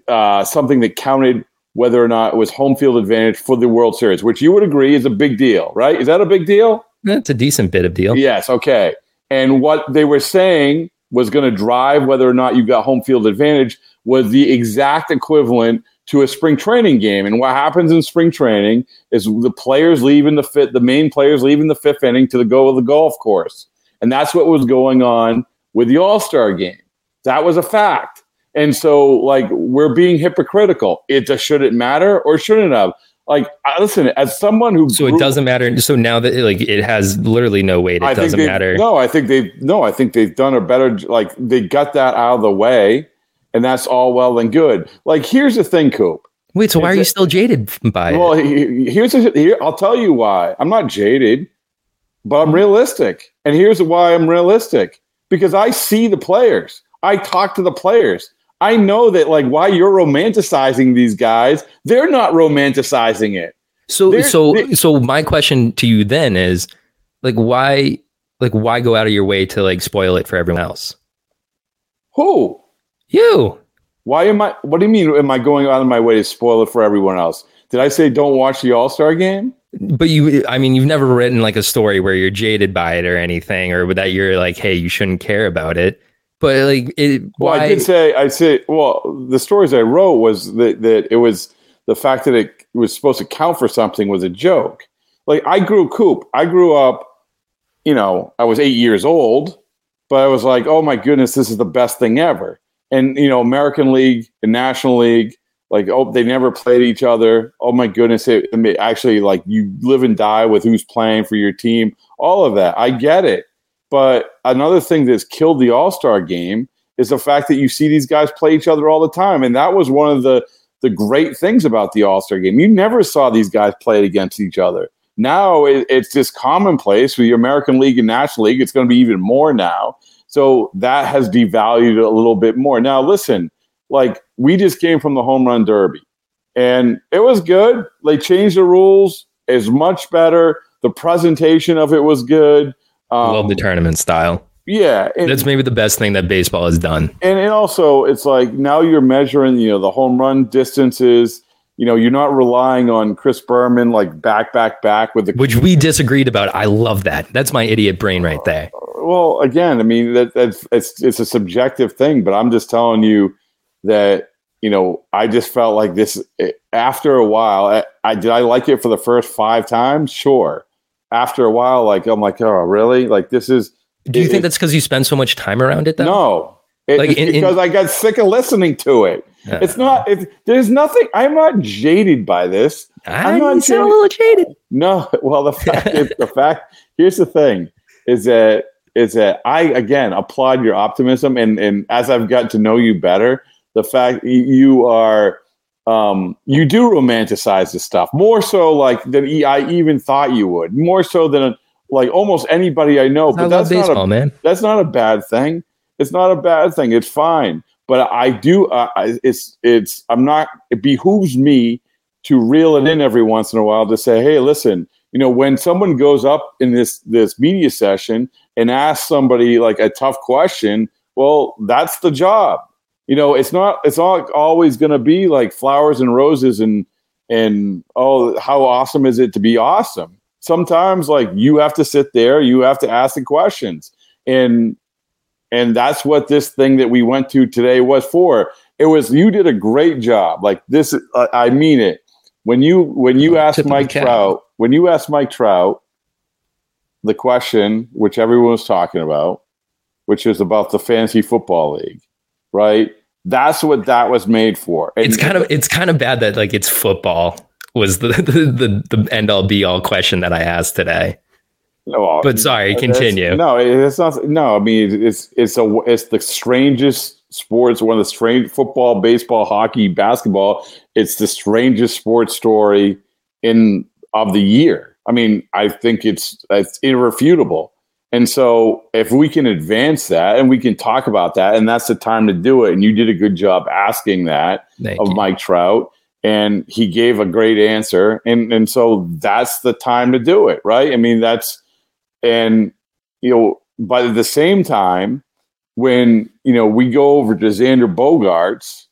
[SPEAKER 2] uh, something that counted whether or not it was home field advantage for the World Series, which you would agree is a big deal, right? Is that a big deal?
[SPEAKER 3] That's a decent bit of deal.
[SPEAKER 2] Yes. Okay. And what they were saying was going to drive whether or not you got home field advantage was the exact equivalent to a spring training game. And what happens in spring training is the players leave in the fit, the main players leave in the fifth inning to the go of the golf course. And that's what was going on with the All Star game. That was a fact. And so, like, we're being hypocritical. It just should it matter or shouldn't have? Like, listen, as someone who
[SPEAKER 3] So it doesn't matter. So now that like it has literally no weight, it
[SPEAKER 2] I
[SPEAKER 3] doesn't matter.
[SPEAKER 2] No, I think they've no, I think they've done a better like they got that out of the way, and that's all well and good. Like here's the thing, Coop.
[SPEAKER 3] Wait, so why are
[SPEAKER 2] Is
[SPEAKER 3] you still jaded by
[SPEAKER 2] Well,
[SPEAKER 3] it?
[SPEAKER 2] he- here's the, here. I'll tell you why. I'm not jaded, but I'm hmm. realistic, and here's why I'm realistic because I see the players. I talk to the players. I know that like why you're romanticizing these guys. They're not romanticizing it.
[SPEAKER 3] So
[SPEAKER 2] there-
[SPEAKER 3] so
[SPEAKER 2] there-
[SPEAKER 3] so my question to you then is like why like why go out of your way to like spoil it for everyone else?
[SPEAKER 2] Who?
[SPEAKER 3] You.
[SPEAKER 2] Why am I? What do you mean? Am I going out of my way to spoil it for everyone else? Did I say don't watch the All Star game?
[SPEAKER 3] But you I mean you've never written like a story where you're jaded by it or anything or that you're like hey you shouldn't care about it. But like it
[SPEAKER 2] Well,
[SPEAKER 3] why
[SPEAKER 2] I did say I say well the stories I wrote was that that it was the fact that it was supposed to count for something was a joke. Like I grew coop. I grew up, you know, I was eight years old, but I was like, oh my goodness, this is the best thing ever. And you know, American League and National League, like oh they never played each other. Oh my goodness, it, I mean, actually like you live and die with who's playing for your team. All of that, I get it. But another thing that's killed the All Star game is the fact that you see these guys play each other all the time, and that was one of the the great things about the All Star game. You never saw these guys play against each other. Now it, it's just commonplace with the American League and National League. It's going to be even more now. So that has devalued a little bit more. Now, listen, like we just came from the home run derby, and it was good. They changed the rules; is much better. The presentation of it was good. Um,
[SPEAKER 3] love the tournament style.
[SPEAKER 2] yeah, and,
[SPEAKER 3] That's maybe the best thing that baseball has done.
[SPEAKER 2] and and also it's like now you're measuring, you know, the home run distances. You know, you're not relying on Chris Berman like back, back, back with the.
[SPEAKER 3] Which we disagreed about. I love that. That's my idiot brain right there.
[SPEAKER 2] Well, again, I mean that that's it's it's a subjective thing, but I'm just telling you that you know I just felt like this after a while. I, I did I like it for the first five times, sure. After a while, like I'm like, oh, really? Like this is.
[SPEAKER 3] Do you
[SPEAKER 2] it-
[SPEAKER 3] think that's because you spend so much time around it though?
[SPEAKER 2] No, it,
[SPEAKER 3] Like,
[SPEAKER 2] it's
[SPEAKER 3] in- in-
[SPEAKER 2] because I got sick of listening to it.
[SPEAKER 3] Uh,
[SPEAKER 2] It's not. It's, there's nothing. I'm not jaded by this.
[SPEAKER 3] I
[SPEAKER 2] I'm not
[SPEAKER 3] sound a
[SPEAKER 2] jaded.
[SPEAKER 3] little jaded.
[SPEAKER 2] No. Well, the fact is, the fact. Here's the thing: is that is that I again applaud your optimism, and and as I've got to know you better, the fact you are. Um, you do romanticize this stuff more so like than I even thought you would more so than like almost anybody I know.
[SPEAKER 3] I
[SPEAKER 2] But
[SPEAKER 3] love
[SPEAKER 2] that's not a
[SPEAKER 3] man.
[SPEAKER 2] that's not a bad thing. It's not a bad thing. It's fine. But I do. Uh, I- it's it's. I'm not. It behooves me to reel it in every once in a while to say, hey, listen. You know, when someone goes up in this this media session and asks somebody like a tough question, well, that's the job. You know, it's not. It's not always going to be like flowers and roses and and oh, how awesome is it to be awesome? Sometimes, like you have to sit there, you have to ask the questions, and and that's what this thing that we went to today was for. It was you did a great job. Like this, I mean it. When you when you asked Mike. Trout, when you asked Mike Trout the question which everyone was talking about, which is about the fantasy football league, right? That's what that was made for. And
[SPEAKER 3] It's kind of it's kind of bad that like it's football was the the, the, the end all be all question that I asked today.
[SPEAKER 2] No,
[SPEAKER 3] But sorry, continue.
[SPEAKER 2] No, it's not. No, I mean it's it's a it's the strangest sports, one of the strange football, baseball, hockey, basketball. It's the strangest sports story in of the year. I mean, I think it's it's irrefutable. And so if we can advance that and we can talk about that, and that's the time to do it. And you did a good job asking that
[SPEAKER 3] Thank
[SPEAKER 2] of
[SPEAKER 3] you.
[SPEAKER 2] Mike Trout. And he gave a great answer. And and so that's the time to do it, right? I mean, that's and you know, but at the same time, when you know we go over to Xander Bogaerts,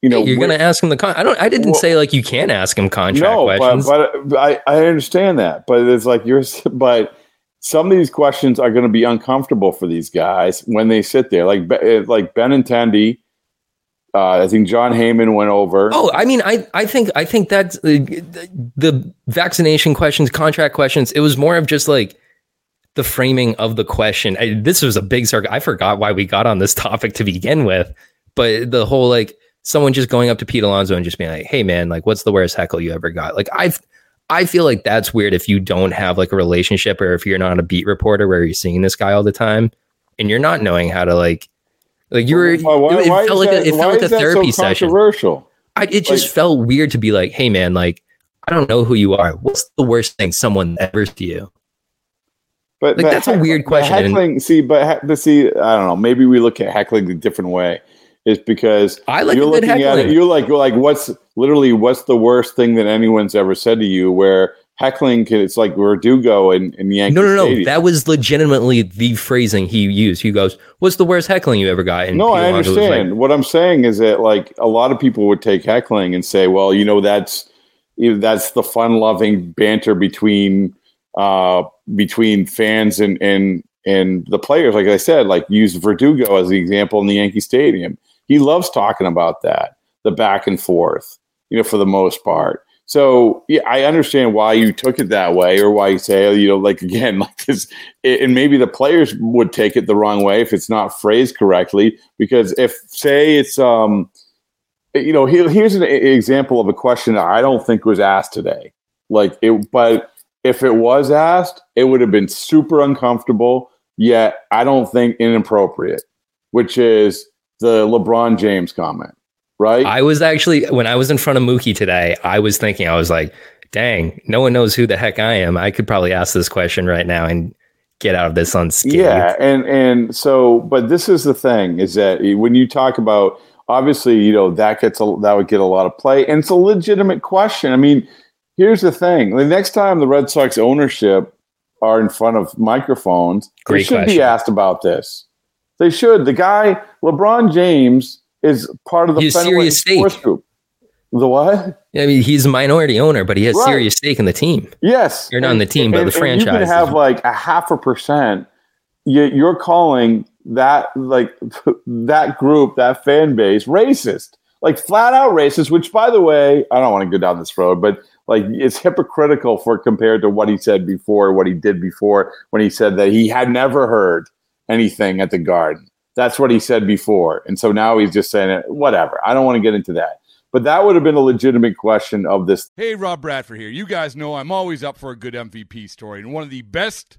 [SPEAKER 2] you know,
[SPEAKER 3] You're going to ask him the con. I don't. I didn't
[SPEAKER 2] Well-
[SPEAKER 3] say like you can't ask him contract
[SPEAKER 2] no,
[SPEAKER 3] questions.
[SPEAKER 2] but, but I, I understand that. But it's like you're, but some of these questions are going to be uncomfortable for these guys when they sit there. Like, Be- like Benintendi, uh, I think Jon Heyman went over.
[SPEAKER 3] Oh, I mean, I, I think I think that's uh, the vaccination questions, contract questions. It was more of just like the framing of the question. I, this was a big circle. I forgot why we got on this topic to begin with, but the whole like someone just going up to Pete Alonso and just being like, "Hey, man, like, what's the worst heckle you ever got?" Like, I I feel like that's weird if you don't have like a relationship or if you're not a beat reporter where you're seeing this guy all the time and you're not knowing how to like. Like you were,
[SPEAKER 2] Why- why-
[SPEAKER 3] it,
[SPEAKER 2] why
[SPEAKER 3] felt like
[SPEAKER 2] that-
[SPEAKER 3] a, it felt like a
[SPEAKER 2] that so
[SPEAKER 3] therapy session.
[SPEAKER 2] Controversial.
[SPEAKER 3] I, it just
[SPEAKER 2] Like-
[SPEAKER 3] felt weird to be like, hey man, like I don't know who you are. What's the worst thing someone ever to you?
[SPEAKER 2] But
[SPEAKER 3] Like, that's a weird question,
[SPEAKER 2] Heckling, see, but, he- but see, I don't know. Maybe we look at heckling a different way. Is because
[SPEAKER 3] I like
[SPEAKER 2] you're looking at it. You're like, you're like, what's literally what's the worst thing that anyone's ever said to you? Where heckling, can, it's like Verdugo in, in Yankee Stadium.
[SPEAKER 3] No, no, no.
[SPEAKER 2] Stadium.
[SPEAKER 3] That was legitimately the phrasing he used. He goes, "What's the worst heckling you ever got?" And
[SPEAKER 2] no, I
[SPEAKER 3] Alonso like,
[SPEAKER 2] understand. what I'm saying is that like a lot of people would take heckling and say, well, you know, that's you know, that's the fun-loving banter between uh, between fans and and and the players. Like I said, like use Verdugo as the example in the Yankee Stadium. He loves talking about that, the back and forth. You know, for the most part. So yeah, I understand why you took it that way, or why you say, oh, you know, like again, like this, and maybe the players would take it the wrong way if it's not phrased correctly. Because if, say, it's, um, you know, here, here's an example of a question that I don't think was asked today. Like it, but if it was asked, it would have been super uncomfortable. Yet I don't think inappropriate, which is the LeBron James comment, right?
[SPEAKER 3] I was actually when I was in front of Mookie today, I was thinking, I was like, "Dang, no one knows who the heck I am. I could probably ask this question right now and get out of this unscathed."
[SPEAKER 2] Yeah, and and so, but this is the thing: is that when you talk about, obviously, you know, that gets a, that would get a lot of play, and it's a legitimate question. I mean, here's the thing: the next time the Red Sox ownership are in front of microphones, they
[SPEAKER 3] Great
[SPEAKER 2] should be asked about this. They should. The guy, LeBron James, is part of the
[SPEAKER 3] serious stake.
[SPEAKER 2] Sports Group. The what?
[SPEAKER 3] I mean, he's a minority owner, but he has
[SPEAKER 2] Right.
[SPEAKER 3] serious stake in the team.
[SPEAKER 2] Yes,
[SPEAKER 3] You're not on the team, but the
[SPEAKER 2] You
[SPEAKER 3] franchise
[SPEAKER 2] can have like a half a percent. You, you're calling that like that group, that fan base, racist, like flat out racist. Which, by the way, I don't want to go down this road, but like it's hypocritical for compared to what he said before, what he did before, when he said that he had never heard anything at the Garden. That's what he said before, and so now he's just saying. Whatever. I don't want to get into that. But that would have been a legitimate question of this
[SPEAKER 4] Hey, Rob Bradford here. You guys know I'm always up for a good MVP story, and one of the best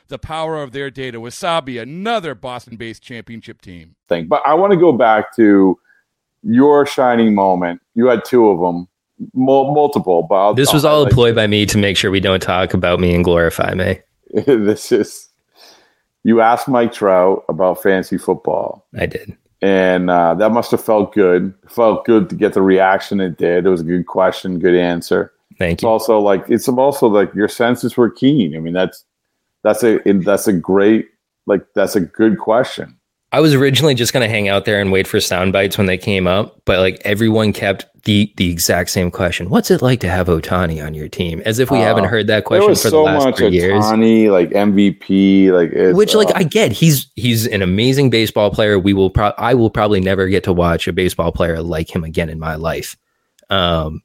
[SPEAKER 4] the power of their data. Wasabi, another Boston based championship team.
[SPEAKER 2] thing. But I want to go back to your shining moment. You had two of them, mul- multiple. But I'll,
[SPEAKER 3] This was
[SPEAKER 2] I'll
[SPEAKER 3] all a
[SPEAKER 2] highlight-
[SPEAKER 3] ploy by me to make sure we don't talk about me and glorify me.
[SPEAKER 2] this is. You asked Mike Trout about fantasy football,
[SPEAKER 3] I did.
[SPEAKER 2] and uh, that must have felt good. Felt good to get the reaction it did. It was a good question, good answer.
[SPEAKER 3] Thank
[SPEAKER 2] It's
[SPEAKER 3] you.
[SPEAKER 2] also like it's also like your senses were keen. I mean, that's that's a that's a great like that's a good question.
[SPEAKER 3] I was originally just going to hang out there and wait for sound bites when they came up, but like everyone kept the the exact same question. What's it like to have Ohtani on your team? As if we
[SPEAKER 2] Uh,
[SPEAKER 3] haven't heard that question for
[SPEAKER 2] so
[SPEAKER 3] the last
[SPEAKER 2] much
[SPEAKER 3] three years.
[SPEAKER 2] Ohtani, like MVP, like
[SPEAKER 3] Which like
[SPEAKER 2] uh,
[SPEAKER 3] I get, he's he's an amazing baseball player. We will pro- I will probably never get to watch a baseball player like him again in my life. Um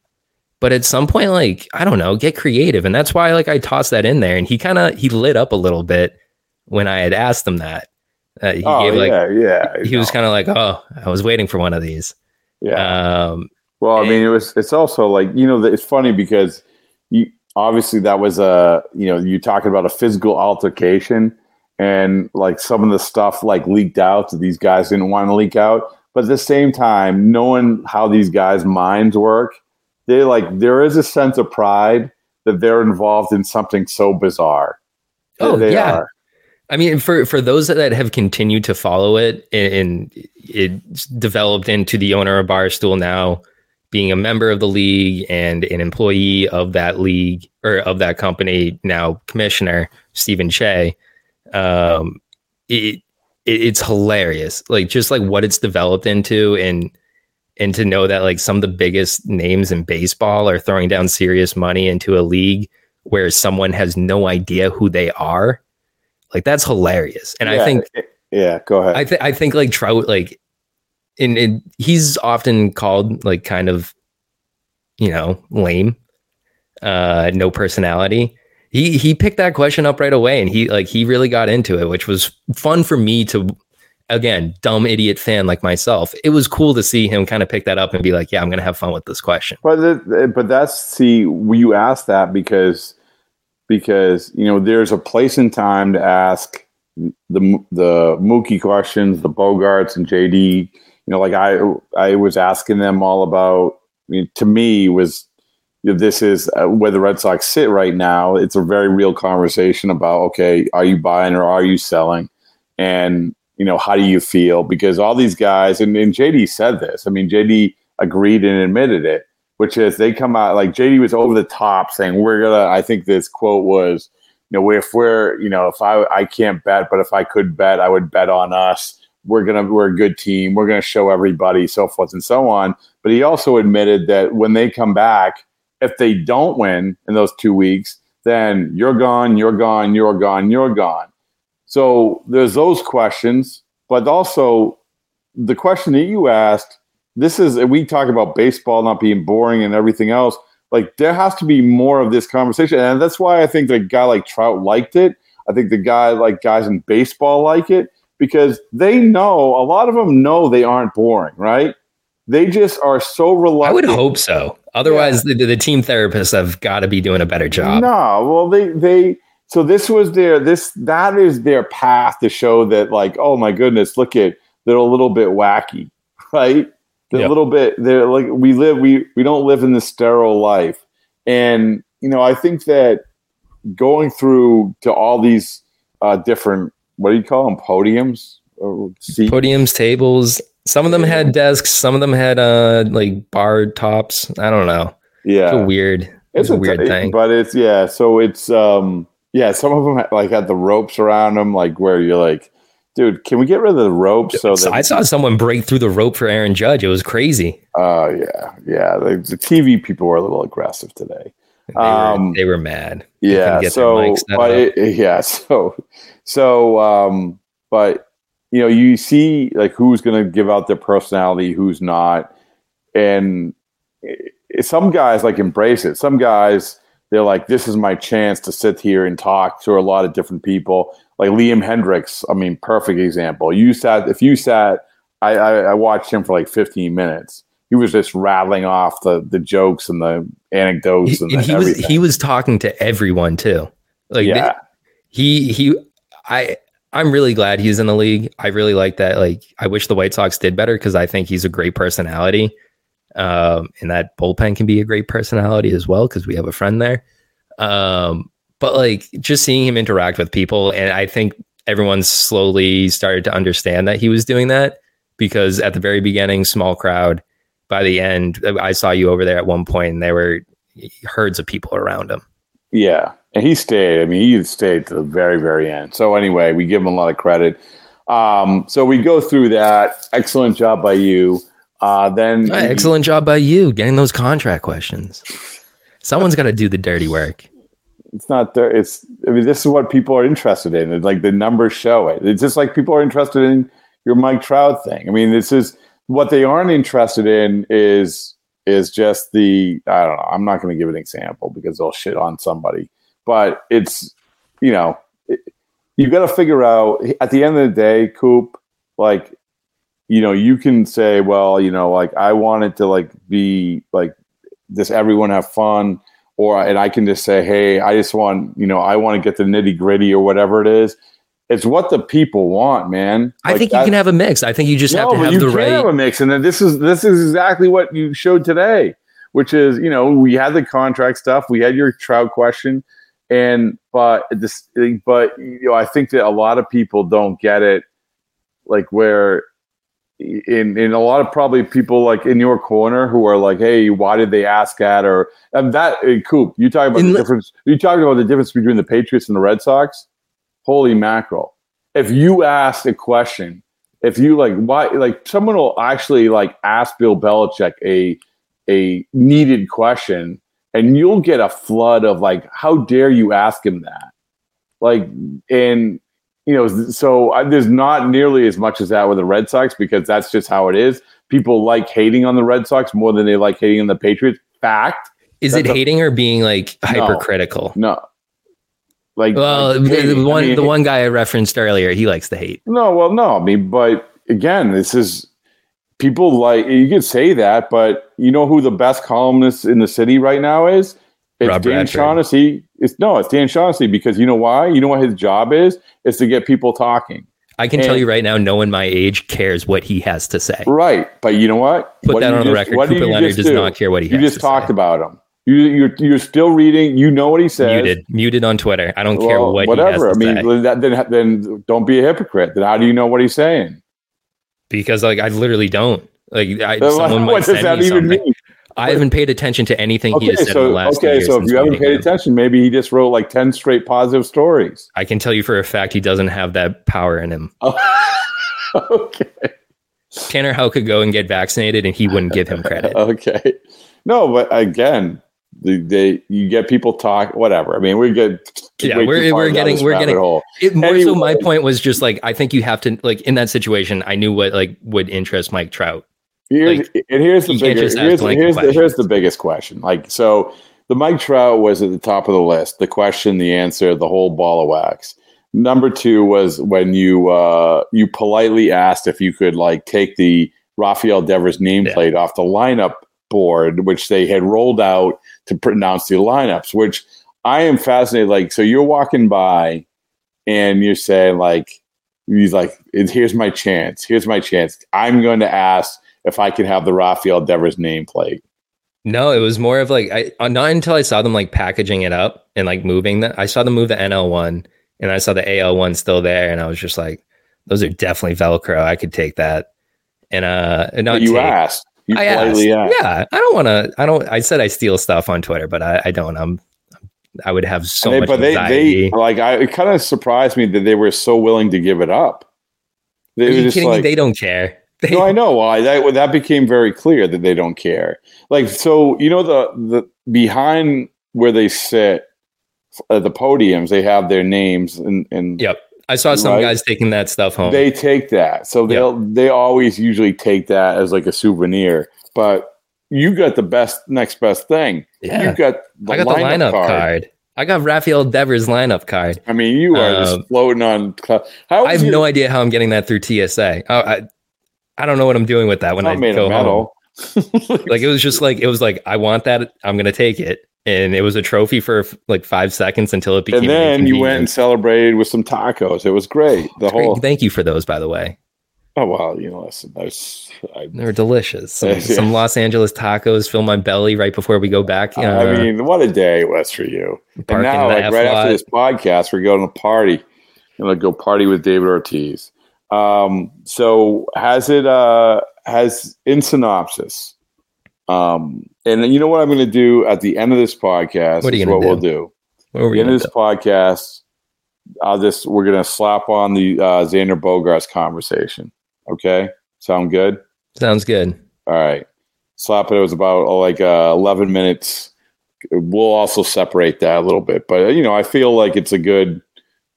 [SPEAKER 3] but at some point like I don't know, get creative and that's why like I tossed that in there and he kind of he lit up a little bit when I had asked him that. Uh, he
[SPEAKER 2] oh
[SPEAKER 3] gave like
[SPEAKER 2] yeah, yeah.
[SPEAKER 3] he was kind of like, "Oh, I was waiting for one of these."
[SPEAKER 2] yeah.
[SPEAKER 3] Um
[SPEAKER 2] Well, I mean, it was. It's also like you know, it's funny because you obviously that was a you know you talking about a physical altercation, and like some of the stuff like leaked out that these guys didn't want to leak out. But at the same time, knowing how these guys' minds work, they like there is a sense of pride that they're involved in something so bizarre.
[SPEAKER 3] Oh,
[SPEAKER 2] They
[SPEAKER 3] yeah.
[SPEAKER 2] are.
[SPEAKER 3] I mean, for for those that have continued to follow it, and, and it's developed into the owner of Barstool now, being a member of the league and an employee of that league or of that company, now commissioner Stephen Shea. Um, it, it it's hilarious, like just like what it's developed into, and and to know that like some of the biggest names in baseball are throwing down serious money into a league where someone has no idea who they are like that's hilarious. And I
[SPEAKER 2] Yeah,
[SPEAKER 3] think
[SPEAKER 2] Yeah, go ahead.
[SPEAKER 3] I think I think like Trout like in, in he's often called like kind of you know lame, uh, no personality. He he picked that question up right away, and he like he really got into it, which was fun for me to. Again, dumb idiot fan like myself. It was cool to see him kind of pick that up and be like, "Yeah, I'm gonna have fun with this question."
[SPEAKER 2] But the, but that's see you ask that because because you know there's a place and time to ask the the Mookie questions, the Bogaerts and JD. You know, like I I was asking them all about. I mean, to me was this is uh, where the Red Sox sit right now. It's a very real conversation about okay, are you buying or are you selling, and you know how do you feel because all these guys and, and JD said this. I mean, JD agreed and admitted it which is they come out like JD was over the top saying we're gonna. I think this quote was, you know, if we're, you know, if I I can't bet, but if I could bet, I would bet on us. We're gonna we're a good team. We're gonna show everybody, so forth and so on. But he also admitted that when they come back, if they don't win in those two weeks, then you're gone, you're gone, you're gone, you're gone. So there's those questions, but also the question that you asked this is we talk about baseball not being boring and everything else like there has to be more of this conversation and that's why i think the guy like trout liked it i think the guy like guys in baseball like it because they know a lot of them know they aren't boring right they just are so reluctant
[SPEAKER 3] I would hope so. Otherwise, the, the team therapists have got to be doing a better job.
[SPEAKER 2] No, well, they they so this was their this that is their path to show that like oh my goodness, look at they're a little bit wacky, right? They're
[SPEAKER 3] Yep.
[SPEAKER 2] a little bit they're like we live we we don't live in the sterile life, and you know I think that going through to all these uh, different what do you call them podiums or seats?
[SPEAKER 3] Podiums, tables. Some of them had desks. Some of them had uh like bar tops. I don't know.
[SPEAKER 2] yeah
[SPEAKER 3] It's a weird. It's, a weird
[SPEAKER 2] t-
[SPEAKER 3] thing.
[SPEAKER 2] but it's yeah. So it's um yeah. Some of them like had the ropes around them, like where you're like, dude, can we get rid of the ropes so that
[SPEAKER 3] I saw someone break through the rope for Aaron Judge. It was crazy.
[SPEAKER 2] Oh yeah, yeah. The, the TV people were a little aggressive today.
[SPEAKER 3] They, were,
[SPEAKER 2] Um,
[SPEAKER 3] they were mad. They
[SPEAKER 2] Yeah.
[SPEAKER 3] get
[SPEAKER 2] So, but it, yeah. So, so, um, but you know, you see like who's going to give out their personality, who's not, and i- some guys like embrace it. Some guys they're like, this is my chance to sit here and talk to a lot of different people. Like Liam Hendriks, I mean, perfect example. You sat if you sat, I, I, I watched him for like 15 minutes. He was just rattling off the the jokes and the anecdotes and,
[SPEAKER 3] and
[SPEAKER 2] the
[SPEAKER 3] he was
[SPEAKER 2] everything.
[SPEAKER 3] he was talking to everyone too. Like
[SPEAKER 2] yeah,
[SPEAKER 3] he he I I'm really glad he's in the league. I really like that. Like I wish the White Sox did better because I think he's a great personality. Um, and that bullpen can be a great personality as well because we have a friend there. Um, but like just seeing him interact with people, and I think everyone slowly started to understand that he was doing that. because at the very beginning, small crowd. By the end, I saw you over there at one point, and there were herds of people around him.
[SPEAKER 2] Yeah, and he stayed. I mean, he stayed to the very, very end. So anyway, we give him a lot of credit. Um, so we go through that. Excellent job by you. Uh, then
[SPEAKER 3] Right, excellent job by you getting those contract questions. Someone's got to do the dirty work.
[SPEAKER 2] it's not there. It's I mean, this is what people are interested in. It's like the numbers show it. It's just like people are interested in your Mike Trout thing. I mean, this is what they aren't interested in is is just the I don't know. I'm not going to give an example because they'll shit on somebody. But it's you know it, you got to figure out at the end of the day, Coop. Like you know, you can say, well, you know, like I want it to like be like this. Everyone have fun or and I can just say, hey, I just want, you know, I want to get the nitty gritty or whatever it is. It's what the people want, man.
[SPEAKER 3] I
[SPEAKER 2] Like
[SPEAKER 3] think you
[SPEAKER 2] that-
[SPEAKER 3] can have a mix. I think you just have
[SPEAKER 2] no,
[SPEAKER 3] to
[SPEAKER 2] but
[SPEAKER 3] have
[SPEAKER 2] you
[SPEAKER 3] the
[SPEAKER 2] can
[SPEAKER 3] right.
[SPEAKER 2] have a mix, and then this is this is exactly what you showed today, which is you know we had the contract stuff, we had your trout question, and but this, but you know I think that a lot of people don't get it, like where in in a lot of probably people like in your corner who are like, hey, why did they ask that or and that uh, Coop, you talking about
[SPEAKER 3] In
[SPEAKER 2] the
[SPEAKER 3] the-
[SPEAKER 2] difference? You talking about the difference between the Patriots and the Red Sox? Holy mackerel! If you ask a question, if you like, why like someone will actually like ask Bill Belichick a a needed question, and you'll get a flood of like, how dare you ask him that? Like, and you know, so I, there's not nearly as much as that with the Red Sox because that's just how it is. People like hating on the Red Sox more than they like hating on the Patriots. Fact.
[SPEAKER 3] Is it
[SPEAKER 2] a-
[SPEAKER 3] hating or being like hypercritical?
[SPEAKER 2] No. Like,
[SPEAKER 3] Well,
[SPEAKER 2] like,
[SPEAKER 3] the, the
[SPEAKER 2] I
[SPEAKER 3] one
[SPEAKER 2] mean,
[SPEAKER 3] the one guy I referenced earlier, he likes to hate.
[SPEAKER 2] No, well, no. I mean, but again, this is people like you could say that, but you know who the best columnist in the city right now is? It's
[SPEAKER 3] Rob
[SPEAKER 2] Dan
[SPEAKER 3] Bradford.
[SPEAKER 2] Shaughnessy. It's no, it's Dan Shaughnessy because you know why? You know what his job is? Is to get people talking.
[SPEAKER 3] I can tell you right now, no one my age cares what he has to say.
[SPEAKER 2] Right. But you know what?
[SPEAKER 3] Put
[SPEAKER 2] What
[SPEAKER 3] that on the record.
[SPEAKER 2] what
[SPEAKER 3] Cooper Leonard does
[SPEAKER 2] do?
[SPEAKER 3] not care what he has.
[SPEAKER 2] You
[SPEAKER 3] just
[SPEAKER 2] talked
[SPEAKER 3] say.
[SPEAKER 2] about him. You, you're, you're still reading. You know what he says.
[SPEAKER 3] Muted, muted on Twitter. I don't care what
[SPEAKER 2] whatever.
[SPEAKER 3] he
[SPEAKER 2] I mean, that, then then don't be a hypocrite. Then how do you know what he's saying?
[SPEAKER 3] because like I literally don't. Like I, someone might
[SPEAKER 2] what does
[SPEAKER 3] send
[SPEAKER 2] that
[SPEAKER 3] me
[SPEAKER 2] even
[SPEAKER 3] something.
[SPEAKER 2] mean?
[SPEAKER 3] I haven't paid attention to anything he has said in
[SPEAKER 2] so
[SPEAKER 3] the last
[SPEAKER 2] okay, so if you haven't paid
[SPEAKER 3] him.
[SPEAKER 2] attention, maybe he just wrote like ten straight positive stories.
[SPEAKER 3] I can tell you for a fact he doesn't have that power in him.
[SPEAKER 2] okay,
[SPEAKER 3] Tanner Houck could go and get vaccinated and he wouldn't give him credit.
[SPEAKER 2] okay. No, but again, the, they you get people talk whatever. I mean, we get
[SPEAKER 3] Yeah, we're- we're getting- we're getting-
[SPEAKER 2] hole.
[SPEAKER 3] It, more so, my point was just like I think you have to like in that situation. I knew what like would interest Mike Trout.
[SPEAKER 2] Here's,
[SPEAKER 3] Like,
[SPEAKER 2] and here's the bigger,
[SPEAKER 3] just
[SPEAKER 2] here's, here's, the, here's the biggest question. Like, so the Mike Trout was at the top of the list. The question, the answer, the whole ball of wax. Number two was when you uh, you politely asked if you could like take the Rafael Devers nameplate off the lineup board, which they had rolled out to pronounce the lineups. Which I am fascinated. Like, so you're walking by, and you're saying like, he's like, here's my chance. Here's my chance. I'm going to ask if I could have the Rafael Devers nameplate.
[SPEAKER 3] No, it was more of like I uh, not until I saw them like packaging it up and like moving that I saw them move the NL one and I saw the AL one still there and I was just like, those are definitely Velcro. I could take that. And uh, and not
[SPEAKER 2] you
[SPEAKER 3] take,
[SPEAKER 2] asked. You
[SPEAKER 3] I asked.
[SPEAKER 2] asked.
[SPEAKER 3] Yeah, I don't want to. I don't. I said I steal stuff on Twitter, but I, I don't. I'm. I would have so
[SPEAKER 2] they-
[SPEAKER 3] much
[SPEAKER 2] but they,
[SPEAKER 3] anxiety.
[SPEAKER 2] they like I it kind of surprised me that they were so willing to give it up. They
[SPEAKER 3] Are you
[SPEAKER 2] just
[SPEAKER 3] kidding
[SPEAKER 2] like,
[SPEAKER 3] me? They don't care. They,
[SPEAKER 2] no, I know why that that became very clear that they don't care. Like so, you know the the behind where they sit at the podiums, they have their names and and
[SPEAKER 3] Yep. I saw some
[SPEAKER 2] Right.
[SPEAKER 3] guys taking that stuff home.
[SPEAKER 2] they take that. So they'll they always usually take that as like a souvenir. But you got the best next best thing.
[SPEAKER 3] yeah.
[SPEAKER 2] You got the
[SPEAKER 3] I got the
[SPEAKER 2] lineup
[SPEAKER 3] lineup card. I got Rafael Devers lineup card.
[SPEAKER 2] I mean, you are
[SPEAKER 3] Um,
[SPEAKER 2] just floating on. cloud. How
[SPEAKER 3] I have
[SPEAKER 2] is
[SPEAKER 3] no idea how I'm getting that through TSA. Oh, I, I don't know what I'm doing with that when I
[SPEAKER 2] made
[SPEAKER 3] go
[SPEAKER 2] of
[SPEAKER 3] home. Like it was just like it was like I want that. I'm gonna take it, and it was a trophy for like five seconds until it became.
[SPEAKER 2] and then you went and celebrated with some tacos. It was great. The
[SPEAKER 3] Great.
[SPEAKER 2] whole
[SPEAKER 3] Thank you for those, by the way.
[SPEAKER 2] oh well, you know, listen,
[SPEAKER 3] they're delicious. Some,
[SPEAKER 2] Yeah.
[SPEAKER 3] some Los Angeles tacos fill my belly right before we go back. Uh,
[SPEAKER 2] I mean, what a day it was for you. And now, like
[SPEAKER 3] F
[SPEAKER 2] right
[SPEAKER 3] lot.
[SPEAKER 2] after this podcast, we're going to party. I'm gonna go party with David Ortiz. Um, so has it uh has in synopsis. Um, and you know what I'm going to do at the end of this podcast?
[SPEAKER 3] What are you
[SPEAKER 2] what
[SPEAKER 3] do?
[SPEAKER 2] we'll do.
[SPEAKER 3] What
[SPEAKER 2] At
[SPEAKER 3] we
[SPEAKER 2] the end of this
[SPEAKER 3] do?
[SPEAKER 2] podcast, I'll just we're going to slap on the uh, Xander Bogaerts conversation. Okay, sound good?
[SPEAKER 3] Sounds good.
[SPEAKER 2] All right. Slap it. It was about uh, like uh, 11 minutes. We'll also separate that a little bit, but you know, I feel like it's a good,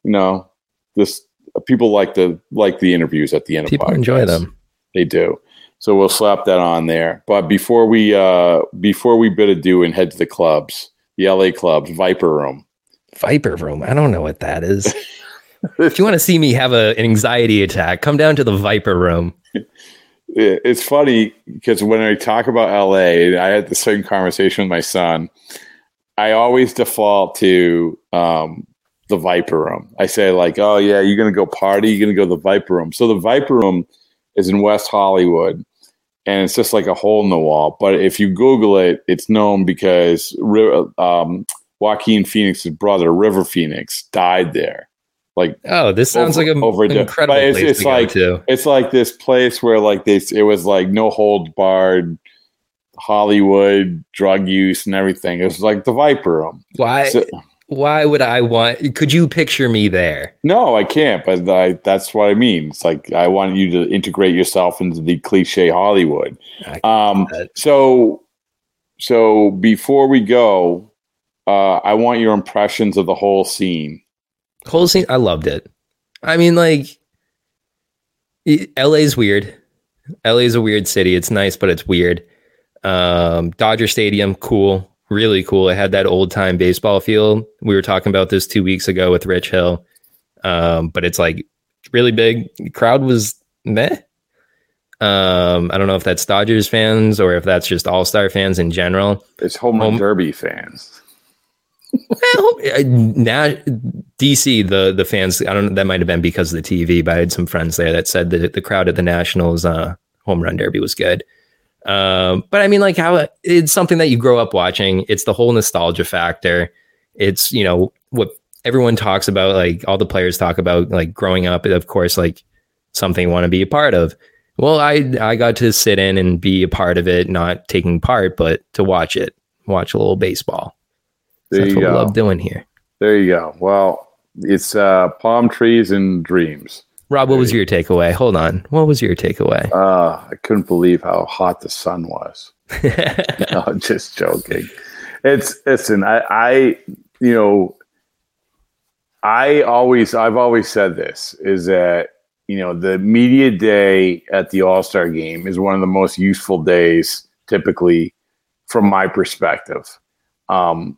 [SPEAKER 2] you know, this people like the like the interviews at the end
[SPEAKER 3] People
[SPEAKER 2] of podcasts.
[SPEAKER 3] enjoy them.
[SPEAKER 2] They do. So we'll slap that on there. But before we uh before we bid adieu and head to the clubs, the LA clubs, Viper Room.
[SPEAKER 3] Viper room. I don't know what that is. if you want to see me have a, an anxiety attack, come down to the Viper room.
[SPEAKER 2] it's funny because when I talk about LA, I had the same conversation with my son. I always default to um, the Viper Room. I say like, "Oh yeah, you're gonna go party. You're gonna go to the Viper Room." So the Viper Room is in West Hollywood, and it's just like a hole in the wall. But if you Google it, it's known because um, Joaquin Phoenix's brother, River Phoenix, died there. Like
[SPEAKER 3] Oh, this sounds
[SPEAKER 2] Over-
[SPEAKER 3] like an
[SPEAKER 2] overdone.
[SPEAKER 3] incredible
[SPEAKER 2] But it's-
[SPEAKER 3] place
[SPEAKER 2] it's
[SPEAKER 3] to
[SPEAKER 2] like- it's like this place where like they it was like no hold barred Hollywood drug use and everything. It was like the Viper Room.
[SPEAKER 3] Why?
[SPEAKER 2] So-
[SPEAKER 3] why would I want? Could you picture me there?
[SPEAKER 2] no, I can't. But I, that's what I mean. It's like I want you to integrate yourself into the cliche Hollywood. Um, so so before we go, uh, I want your impressions of the whole scene.
[SPEAKER 3] whole scene i loved it i mean like la's weird la's a weird city it's nice but it's weird um dodger stadium cool really cool. It had that old time baseball field we were talking about this two weeks ago with rich hill. Um but it's like really big. The crowd was meh. Um i don't know if that's dodgers fans or if that's just all-star fans in general.
[SPEAKER 2] It's home run
[SPEAKER 3] Home-
[SPEAKER 2] derby fans.
[SPEAKER 3] Well, now DC the the fans I don't know that might have been because of the TV, but I had some friends there that said that the crowd at the Nationals uh, home run derby was good. Um, but I mean, like how it's something that you grow up watching. It's the whole nostalgia factor. It's you know what everyone talks about, like all the players talk about, like growing up. Of course, like something you want to be a part of. Well, I I got to sit in and be a part of it, not taking part, but to watch it, watch a little baseball.
[SPEAKER 2] There
[SPEAKER 3] That's what
[SPEAKER 2] go.
[SPEAKER 3] we love doing here.
[SPEAKER 2] There you go. Well, it's uh, palm trees and dreams.
[SPEAKER 3] Rob, what was your takeaway? Hold on. What was your takeaway?
[SPEAKER 2] Uh, I couldn't believe how hot the sun was. no, just joking. It's listen, I, I you know, I always I've always said this is that you know the media day at the All Star game is one of the most useful days typically from my perspective. Um,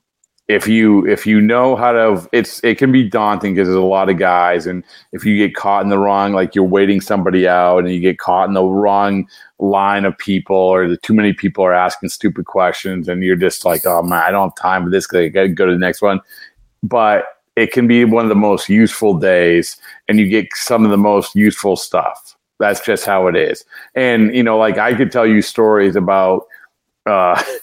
[SPEAKER 2] if you if you know how to it's it can be daunting because there's a lot of guys and if you get caught in the wrong like you're waiting somebody out and you get caught in the wrong line of people or the too many people are asking stupid questions and you're just like oh man i don't have time for this because i gotta go to the next one. But it can be one of the most useful days and you get some of the most useful stuff. That's just how it is. And you know like i could tell you stories about uh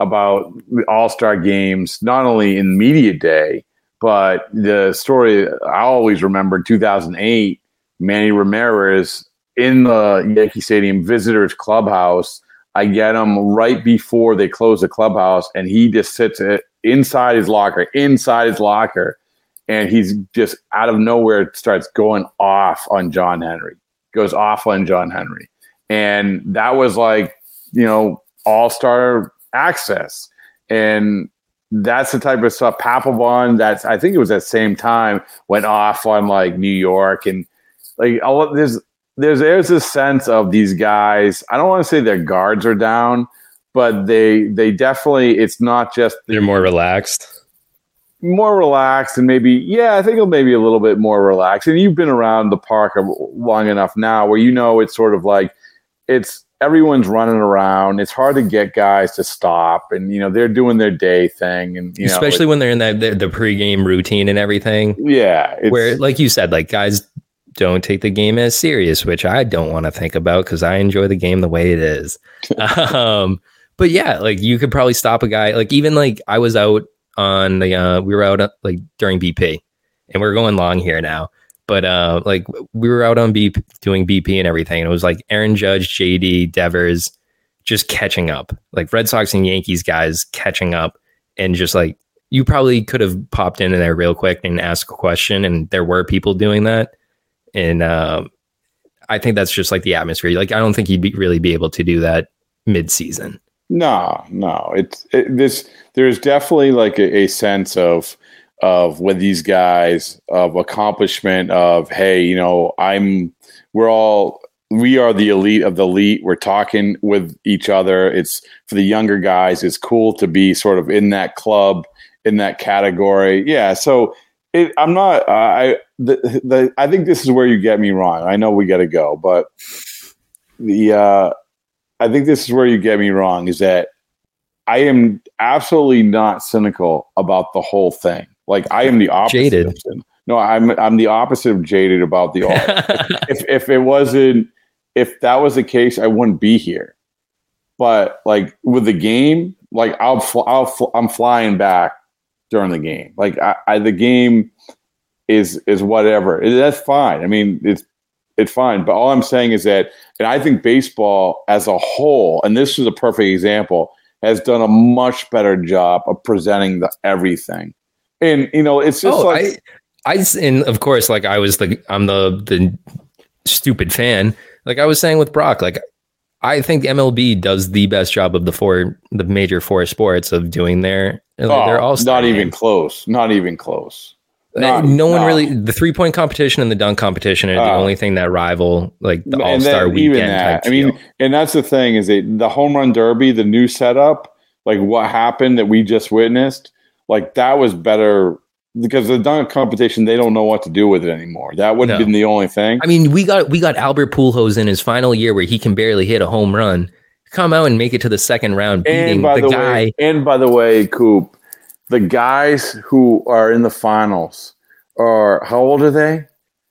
[SPEAKER 2] about the all-star games not only in media day but the story i always remember in 2008 manny ramirez in the yankee stadium visitors clubhouse. I get him right before they close the clubhouse and he just sits it inside his locker inside his locker and he's just out of nowhere starts going off on john henry goes off on john henry. And that was like you know all-star access. And that's the type of stuff Papelbon that's I think it was that same time went off on like New York. And like all there's there's there's this sense of these guys I don't want to say their guards are down but they they definitely it's not just the,
[SPEAKER 3] They're more relaxed.
[SPEAKER 2] more relaxed and maybe yeah i think it'll maybe a little bit more relaxed. And you've been around the park long enough now where you know it's sort of like it's everyone's running around it's hard to get guys to stop and you know they're doing their day thing and you know
[SPEAKER 3] Especially
[SPEAKER 2] it-
[SPEAKER 3] when they're in that the, the pregame routine and everything.
[SPEAKER 2] yeah it's,
[SPEAKER 3] where, like you said, like guys don't take the game as serious, which I don't want to think about because I enjoy the game the way it is. um, but yeah, like you could probably stop a guy. Like even like I was out on the uh, we were out uh, like during BP, and we're going long here now. But uh, like we were out on BP doing BP and everything, and it was like Aaron Judge, JD, Devers, just catching up, like Red Sox and Yankees guys catching up, and just like you probably could have popped in there real quick and asked a question, and there were people doing that, and um, I think that's just like the atmosphere. Like I don't think you'd be, really be able to do that mid season.
[SPEAKER 2] No, no. It's it, this. There's definitely like a, a sense of of with these guys of accomplishment of hey, you know, I'm. We're all we are the elite of the elite. We're talking with each other. It's for the younger guys. It's cool to be sort of in that club in that category. Yeah. So it, I'm not. I the, the I think this is where you get me wrong. I know we got to go, but the uh, I think this is where you get me wrong. Is that I am absolutely not cynical about the whole thing. Like I am the opposite.
[SPEAKER 3] Jaded.
[SPEAKER 2] No, I'm I'm the opposite of jaded about the art. if if it wasn't if that was the case, I wouldn't be here. But like with the game, like I'll fl- I'll fl- I'm flying back during the game. Like I, I the game is is whatever. That's fine. I mean, it's it's fine. But all I'm saying is that, and I think baseball as a whole, and this is a perfect example, has done a much better job of presenting the everything. And you know, it's just
[SPEAKER 3] oh,
[SPEAKER 2] like
[SPEAKER 3] I, I, and of course, like I was the I'm the the stupid fan. Like I was saying with Brock, like I think MLB does the best job of the four the major four sports of doing their
[SPEAKER 2] oh,
[SPEAKER 3] they're all
[SPEAKER 2] not even close. Not even close. Not,
[SPEAKER 3] no one really the three point competition and the dunk competition are the
[SPEAKER 2] Uh,
[SPEAKER 3] only thing that rival like the All Star
[SPEAKER 2] even
[SPEAKER 3] weekend.
[SPEAKER 2] that,
[SPEAKER 3] type
[SPEAKER 2] I mean, and that's the thing is that the home run derby, the new setup, like what happened that we just witnessed, like that was better because the dunk competition they don't know what to do with it anymore. That would have
[SPEAKER 3] No.
[SPEAKER 2] been the only thing.
[SPEAKER 3] I mean, we got we got Albert Pujols in his final year where he can barely hit a home run. Come out and make it to the second round, beating
[SPEAKER 2] and by
[SPEAKER 3] the,
[SPEAKER 2] the,
[SPEAKER 3] guy.
[SPEAKER 2] way, and by the way, Coop, the guys who are in the finals are how old are they?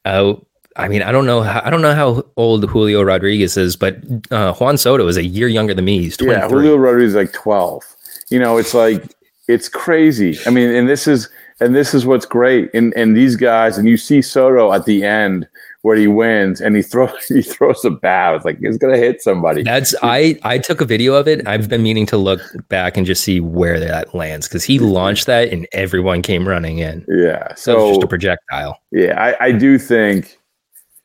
[SPEAKER 3] Uh, I mean, I don't know. How, I don't know how old Julio Rodriguez is, but uh, Juan Soto is a year younger than me. He's
[SPEAKER 2] Yeah. Julio Rodriguez is like twelve. You know, it's like it's crazy. I mean, and this is and this is what's great. And and these guys, and you see Soto at the end where he wins and he throws he throws a bat. It's like he's gonna hit somebody.
[SPEAKER 3] That's I. I took a video of it. I've been meaning to look back and just see where that lands because he launched that and everyone came running in.
[SPEAKER 2] yeah.
[SPEAKER 3] So it's
[SPEAKER 2] So
[SPEAKER 3] just a projectile.
[SPEAKER 2] yeah, I, I do think,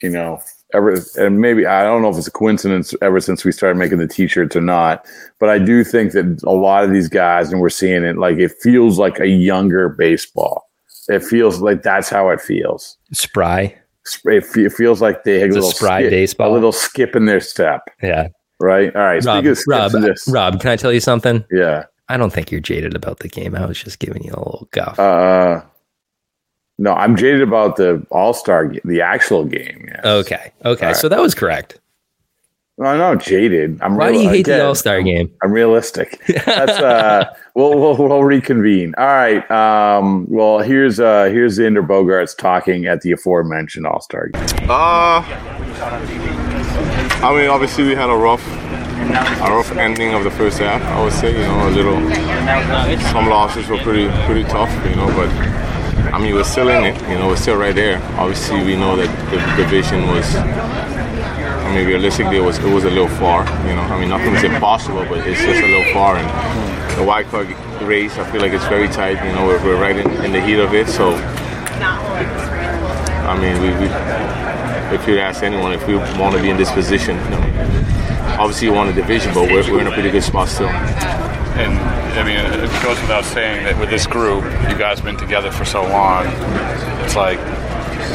[SPEAKER 2] you know, ever and maybe I don't know if it's a coincidence ever since we started making the t-shirts or not, but I do think that a lot of these guys, and we're seeing it, like it feels like a younger baseball. It feels like that's how it feels.
[SPEAKER 3] Spry.
[SPEAKER 2] It, it feels like they have a
[SPEAKER 3] It's a
[SPEAKER 2] little
[SPEAKER 3] spry
[SPEAKER 2] skip,
[SPEAKER 3] baseball.
[SPEAKER 2] a little skip in their step,
[SPEAKER 3] Yeah.
[SPEAKER 2] right? All right.
[SPEAKER 3] Rob, Rob, Rob, can I tell you something?
[SPEAKER 2] yeah.
[SPEAKER 3] I don't think you're jaded about the game. I was just giving you a little guff.
[SPEAKER 2] Uh, no, I'm jaded about the All Star, the actual game. yes.
[SPEAKER 3] okay. Okay.
[SPEAKER 2] All right.
[SPEAKER 3] So that was correct.
[SPEAKER 2] No, I'm not jaded. I'm
[SPEAKER 3] Why
[SPEAKER 2] real-
[SPEAKER 3] do you hate
[SPEAKER 2] again,
[SPEAKER 3] the All Star game?
[SPEAKER 2] I'm realistic. That's uh, we'll, we'll we'll reconvene. All right. Um, well, here's uh, here's Xander Bogaerts talking at the aforementioned All Star game.
[SPEAKER 7] Uh, I mean, obviously we had a rough, a rough ending of the first half. I would say, you know, a little. Some losses were pretty, pretty tough, you know, but I mean, we're still in it. You know, we're still right there. Obviously, we know that the division was. I mean, realistically, it was it was a little far. You know, I mean, nothing's impossible, but it's just a little far. And the wild card race, I feel like it's very tight. You know, we're, we're right in, in the heat of it, so. I mean, we, we if you ask anyone if we want to be in this position, you know, obviously you want a division, but we're, we're in a pretty good spot still.
[SPEAKER 4] And I mean, it goes without saying that with this group, you guys have been together for so long. It's like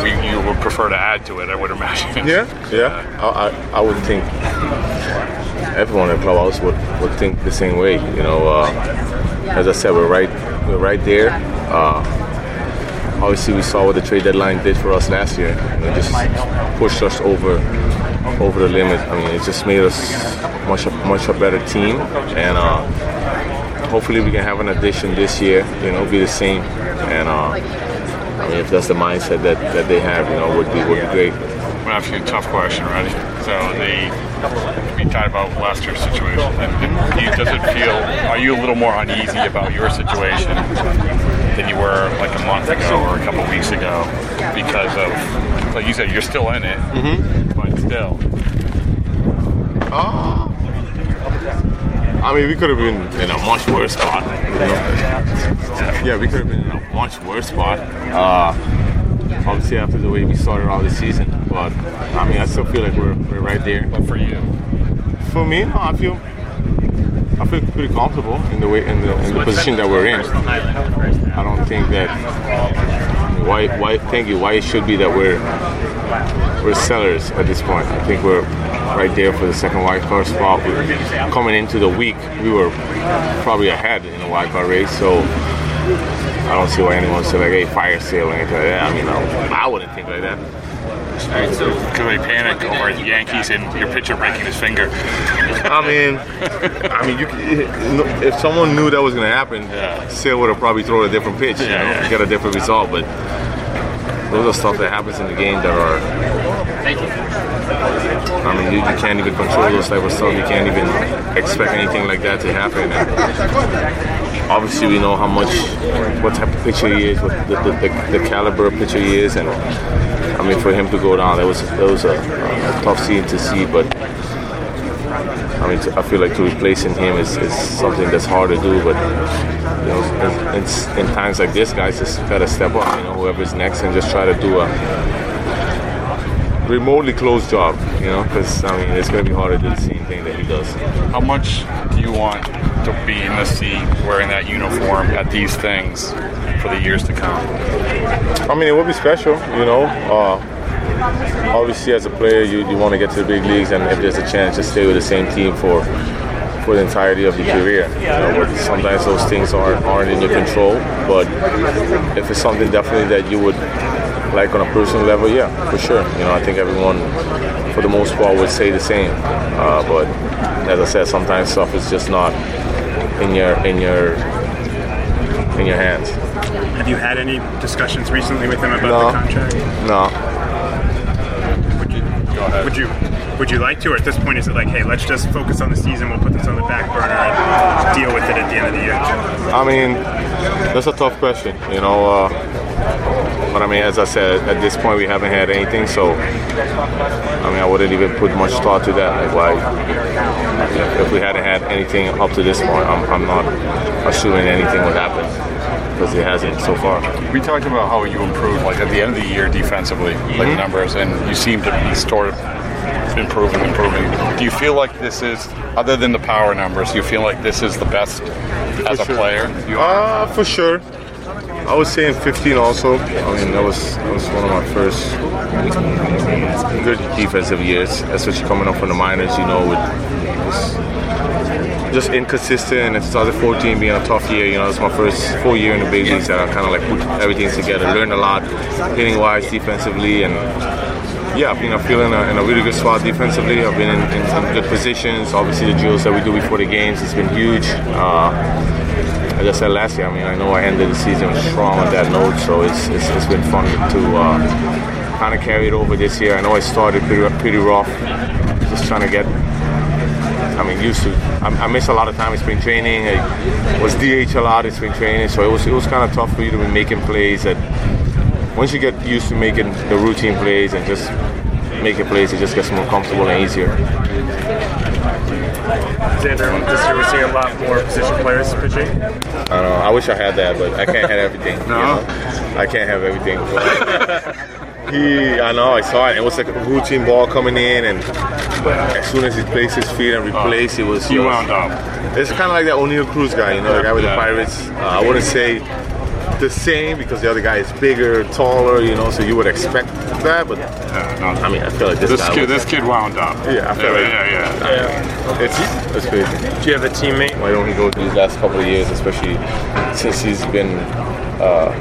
[SPEAKER 4] we, you would prefer to add to it, I would imagine.
[SPEAKER 7] Yeah, yeah. I, I, I would think everyone at Clubhouse would, would think the same way. You know, uh, as I said, we're right we're right there. Uh, obviously, we saw what the trade deadline did for us last year. It just pushed us over over the limit. I mean, it just made us much much a better team, and uh, hopefully we can have an addition this year. You know, be the same, and uh, I mean, if that's the mindset that, that they have, you know, would be would be great.
[SPEAKER 4] I'm you a tough question, ready? So the we talked about Lester's situation. And, and you, does it feel? Are you a little more uneasy about your situation than you were like a month ago or a couple weeks ago because of like you said, you're still in it,
[SPEAKER 7] Mm-hmm.
[SPEAKER 4] Still.
[SPEAKER 7] Uh, I mean, we could have been in a much worse spot. You know? Yeah, we could have been in a much worse spot. Uh, obviously, after the way we started out the season, but I mean, I still feel like we're, we're right there.
[SPEAKER 4] But for you,
[SPEAKER 7] For me, no, I feel I feel pretty comfortable in the way in the, in the position that we're in. I don't think that why why thank you why it should be that we're we're sellers at this point. I think we're right there for the second wild card spot. We, coming into the week, we were probably ahead in the wild card race, so I don't see why anyone said like, "Hey, fire sale" or anything like that. I mean, I wouldn't think like that.
[SPEAKER 4] all right, so because they panic over the Yankees and your pitcher breaking his finger.
[SPEAKER 7] I mean, I mean, you, if someone knew that was going to happen, Sale would have probably thrown a different pitch, you know,
[SPEAKER 4] yeah.
[SPEAKER 7] get a different result. But those are stuff that happens in the game that are. I mean, you, you can't even control those type of stuff. You can't even expect anything like that to happen. And obviously, we know how much, what type of pitcher he is, what the, the, the, the caliber of pitcher he is, and I mean, for him to go down, that was that was a, a tough scene to see, but. I mean, I feel like to replacing him is, is something that's hard to do, but you know, in, in, in times like this, guys just gotta step up. You know, whoever's next, and just try to do a remotely close job. You know, because I mean, it's gonna be hard to do the same thing that he does.
[SPEAKER 4] How much do you want to be in the seat wearing that uniform at these things for the years to come?
[SPEAKER 7] I mean, it would be special. You know, uh, obviously as a player, you, you want to get to the big leagues, and if there's a chance to stay with the same team for for the entirety of your career. You know, sometimes those things aren't aren't in your control. But if it's something definitely that you would like on a personal level, yeah, for sure. You know, I think everyone, for the most part, would say the same. Uh, but as I said, sometimes stuff is just not in your in your in your hands.
[SPEAKER 8] Have you had any discussions recently with him about
[SPEAKER 7] No.
[SPEAKER 8] the contract?
[SPEAKER 7] No,
[SPEAKER 8] Would you, would you would you like to, or at this point, is it like, hey, let's just focus on the season, we'll put this on the back burner and deal with it at the end of the year?
[SPEAKER 7] I mean, that's a tough question, you know. Uh, but I mean, as I said, at this point we haven't had anything, so I mean, I wouldn't even put much thought to that. Like, why? If, if we hadn't had anything up to this point, I'm, I'm not assuming anything would happen because it hasn't so far.
[SPEAKER 4] We talked about how you improved, like at the end of the year defensively, like numbers, and you seem to be sort of improving, improving. Do you feel like this is, other than the power numbers, do you feel like this is the best as a
[SPEAKER 7] sure.
[SPEAKER 4] player? You
[SPEAKER 7] Uh, for sure. I was saying 15 also. I mean, that was that was one of my first good defensive years, especially coming up from the minors. You know, with just, inconsistent. And 2014 being a tough year. You know, it's my first full year in the big leagues, and I kind of like put everything together. Learned a lot, hitting wise, defensively, and yeah, you know, feeling in a really good spot defensively. I've been in, in, in good positions. Obviously, the drills that we do before the games has been huge. Uh, as I said last year, I mean, I know I ended the season strong on that note, so it's it's, it's been fun to uh, kind of carry it over this year. I know I started pretty pretty rough, just trying to get. Mean, used to. I, I missed a lot of time in spring training. I was DH a lot in spring training, so it was it was kind of tough for you to be making plays. That once you get used to making the routine plays and just making plays, it just gets more comfortable and easier.
[SPEAKER 8] Xander, this year we're seeing a lot more position players pitching.
[SPEAKER 7] I don't know. I wish I had that, but I can't have everything. no, you know? I can't have everything. he, I know, I saw it. It was like a routine ball coming in, and as soon as he placed his feet and replaced, it was.
[SPEAKER 4] You
[SPEAKER 7] just-
[SPEAKER 4] wound up.
[SPEAKER 7] It's kind of like that Oneil Cruz guy, you know, the guy with the Pirates. Uh, I wouldn't say the same because the other guy is bigger, taller, you know, so you would expect that, but I mean, I feel like this,
[SPEAKER 4] This
[SPEAKER 7] guy
[SPEAKER 4] kid,
[SPEAKER 7] was-
[SPEAKER 4] this kid wound up.
[SPEAKER 7] Yeah, I feel like
[SPEAKER 4] yeah, yeah, yeah.
[SPEAKER 7] it's it's crazy.
[SPEAKER 8] Do you have a teammate?
[SPEAKER 7] Why don't he go these last couple of years, especially since he's been uh,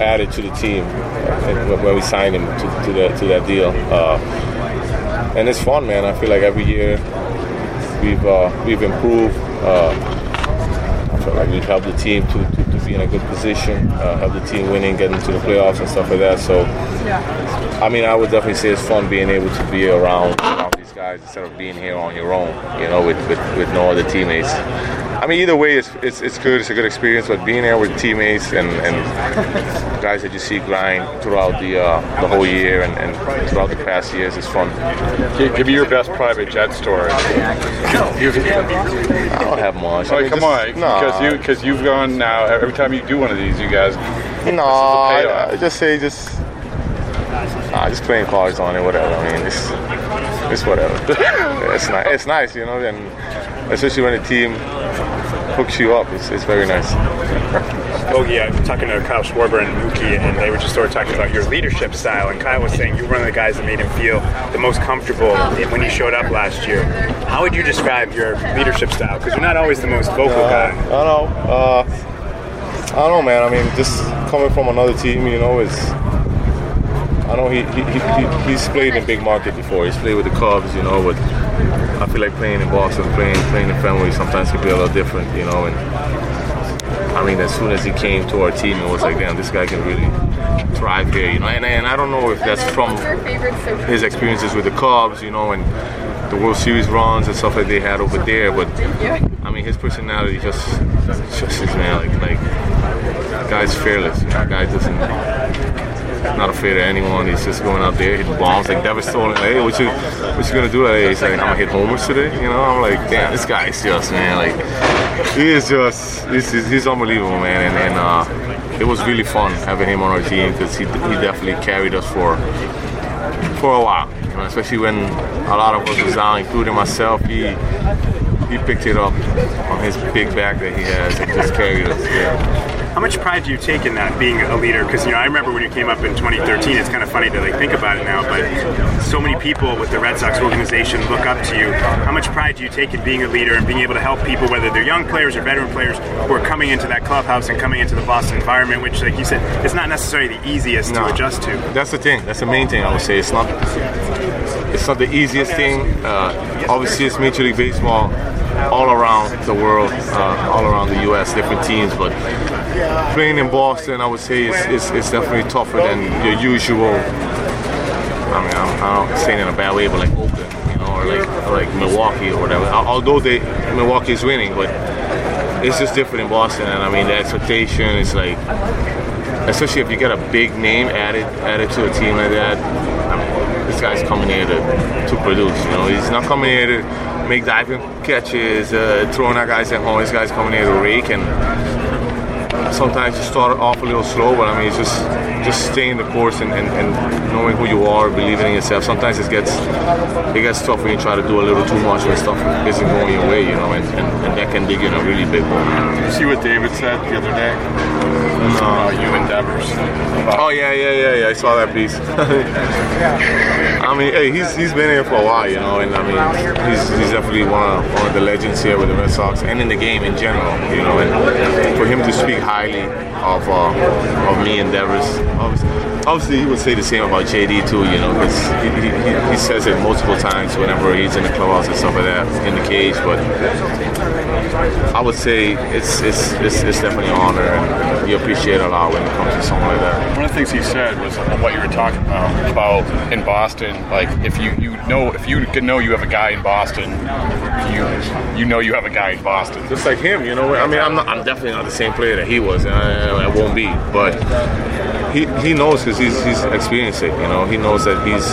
[SPEAKER 7] added to the team uh, when we signed him to, to that to that deal? Uh, and it's fun, man. I feel like every year we've uh, we've improved. Uh, I feel like we've helped the team to, to, to be in a good position, uh, help the team winning, getting to the playoffs and stuff like that. So, I mean, I would definitely say it's fun being able to be around, guys. guys instead of being here on your own, you know, with, with, with no other teammates. I mean, either way, it's, it's, it's good. It's a good experience. But being there with teammates and, and guys that you see grind throughout the uh, the whole year and, and throughout the past years is fun.
[SPEAKER 4] Give, give me your best private jet story.
[SPEAKER 7] I don't have much.
[SPEAKER 4] Oh,
[SPEAKER 7] I mean,
[SPEAKER 4] come
[SPEAKER 7] just-
[SPEAKER 4] on,
[SPEAKER 7] nah.
[SPEAKER 4] because you because you've gone now. Every time you do one of these, you guys.
[SPEAKER 7] No, I. I just say just, nah, just playing cards on it, whatever. I mean, it's, it's whatever. it's nice. It's nice, you know, and especially when the team hooks you up, it's, it's very nice.
[SPEAKER 8] Bogey, I'm talking to Kyle Schwarber and Mookie, and they were just sort of talking about your leadership style. And Kyle was saying you were one of the guys that made him feel the most comfortable when he showed up last year. How would you describe your leadership style? Because you're not always the most vocal
[SPEAKER 7] Uh,
[SPEAKER 8] guy.
[SPEAKER 7] I don't know. Uh, I don't know, man. I mean, just coming from another team, you know, is. I know he, he, he, he- he's played in big market before. He's played with the Cubs, you know, but I feel like playing in Boston, playing playing in Fenway sometimes can be a little different, you know. And I mean, as soon as he came to our team, it was like, damn, this guy can really thrive here, you know. And, and I don't know if that's from his experiences with the Cubs, you know, and the World Series runs and stuff like they had over there. But I mean, his personality just, just is man, like, like, guy's fearless. You know, guy doesn't. Not afraid of anyone. He's just going out there hitting bombs. Like Devin Stolen, hey, what you, what you gonna do today? He's like, I'm gonna hit homers today. You know, I'm like, damn, this guy is just man, like, he is just, he's, he's, he's unbelievable, man. And, and uh, it was really fun having him on our team because he, he definitely carried us for for a while. You know, especially when a lot of us was down, including myself. He he picked it up on his big back that he has and just carried us. Yeah.
[SPEAKER 8] How much pride do you take in that, being a leader? Because you know, I remember when you came up in 2013. It's kind of funny to like think about it now, but so many people with the Red Sox organization look up to you. How much pride do you take in being a leader and being able to help people, whether they're young players or veteran players, who are coming into that clubhouse and coming into the Boston environment, which, like you said, it's not necessarily the easiest
[SPEAKER 7] No.
[SPEAKER 8] to adjust to.
[SPEAKER 7] That's the thing. That's the main thing I would say. It's not. It's not the easiest thing. Uh, obviously, it's Major League Baseball all around the world, uh, all around the U.S., different teams. But playing in Boston, I would say, is, is, is definitely tougher than your usual. I mean, I'm, I'm not saying in a bad way, but like Oakland, you know, or like or like Milwaukee or whatever. Although they Milwaukee is winning, but it's just different in Boston. And I mean, the expectation is like especially if you get a big name added added to a team like that. I mean, this guy's coming here to, to produce. You know, he's not coming here to make diving catches, uh, throwing at guys at home. This guy's coming here to rake and. Sometimes you start off a little slow, but I mean, it's just just staying the course and, and, and knowing who you are, believing in yourself. Sometimes it gets it gets tough when you try to do a little too much when stuff isn't going your way, you know, and, and, and that can dig in a really big hole.
[SPEAKER 4] You see what David said the other day? Uh, you endeavors.
[SPEAKER 7] Oh yeah, yeah, yeah, yeah. I saw that piece. I mean, hey, he's he's been here for a while, you know, and I mean, he's, he's definitely one of one of the legends here with the Red Sox and in the game in general, you know. And for him to speak highly of uh, of me and Devers, obviously, obviously he would say the same about JD too, you know, because he, he, he- says it multiple times whenever he's in the clubhouse and stuff like that in the cage. But I would say it's it's it's, it's definitely an honor, you appreciate a lot when it comes to something like that.
[SPEAKER 4] One of the things he said was what you were talking about about in Boston. Like if you you know if you can know you have a guy in Boston, you you know you have a guy in Boston.
[SPEAKER 7] just like him, you know. I mean, I'm not, I'm definitely not the same player that he was, and I, I won't be. But he he knows because he's he's experienced it. You know, he knows that he's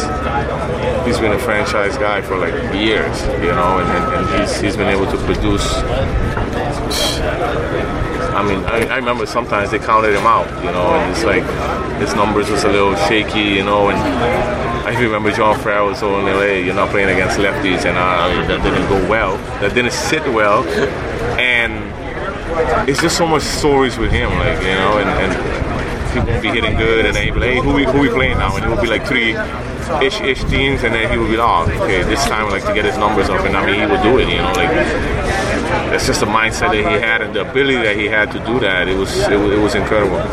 [SPEAKER 7] he's been a franchise guy for like years. You know, and, and, and he's he's been able to produce. I mean, I, I remember sometimes they counted him out, you know, and it's like his numbers was a little shaky, you know, and I remember John Farrell was told in LA, you're not playing against lefties, and uh, that didn't go well, that didn't sit well, and it's just so much stories with him, like you know, and, and he won't be hitting good, and he'll be like, hey, who we who we playing now? And it would be like three ish ish teams, and then he would be like, oh, okay, this time like to get his numbers up, and I mean he would do it, you know, like that's just the mindset that he had and the ability that he had to do that. It was it, was- it was incredible.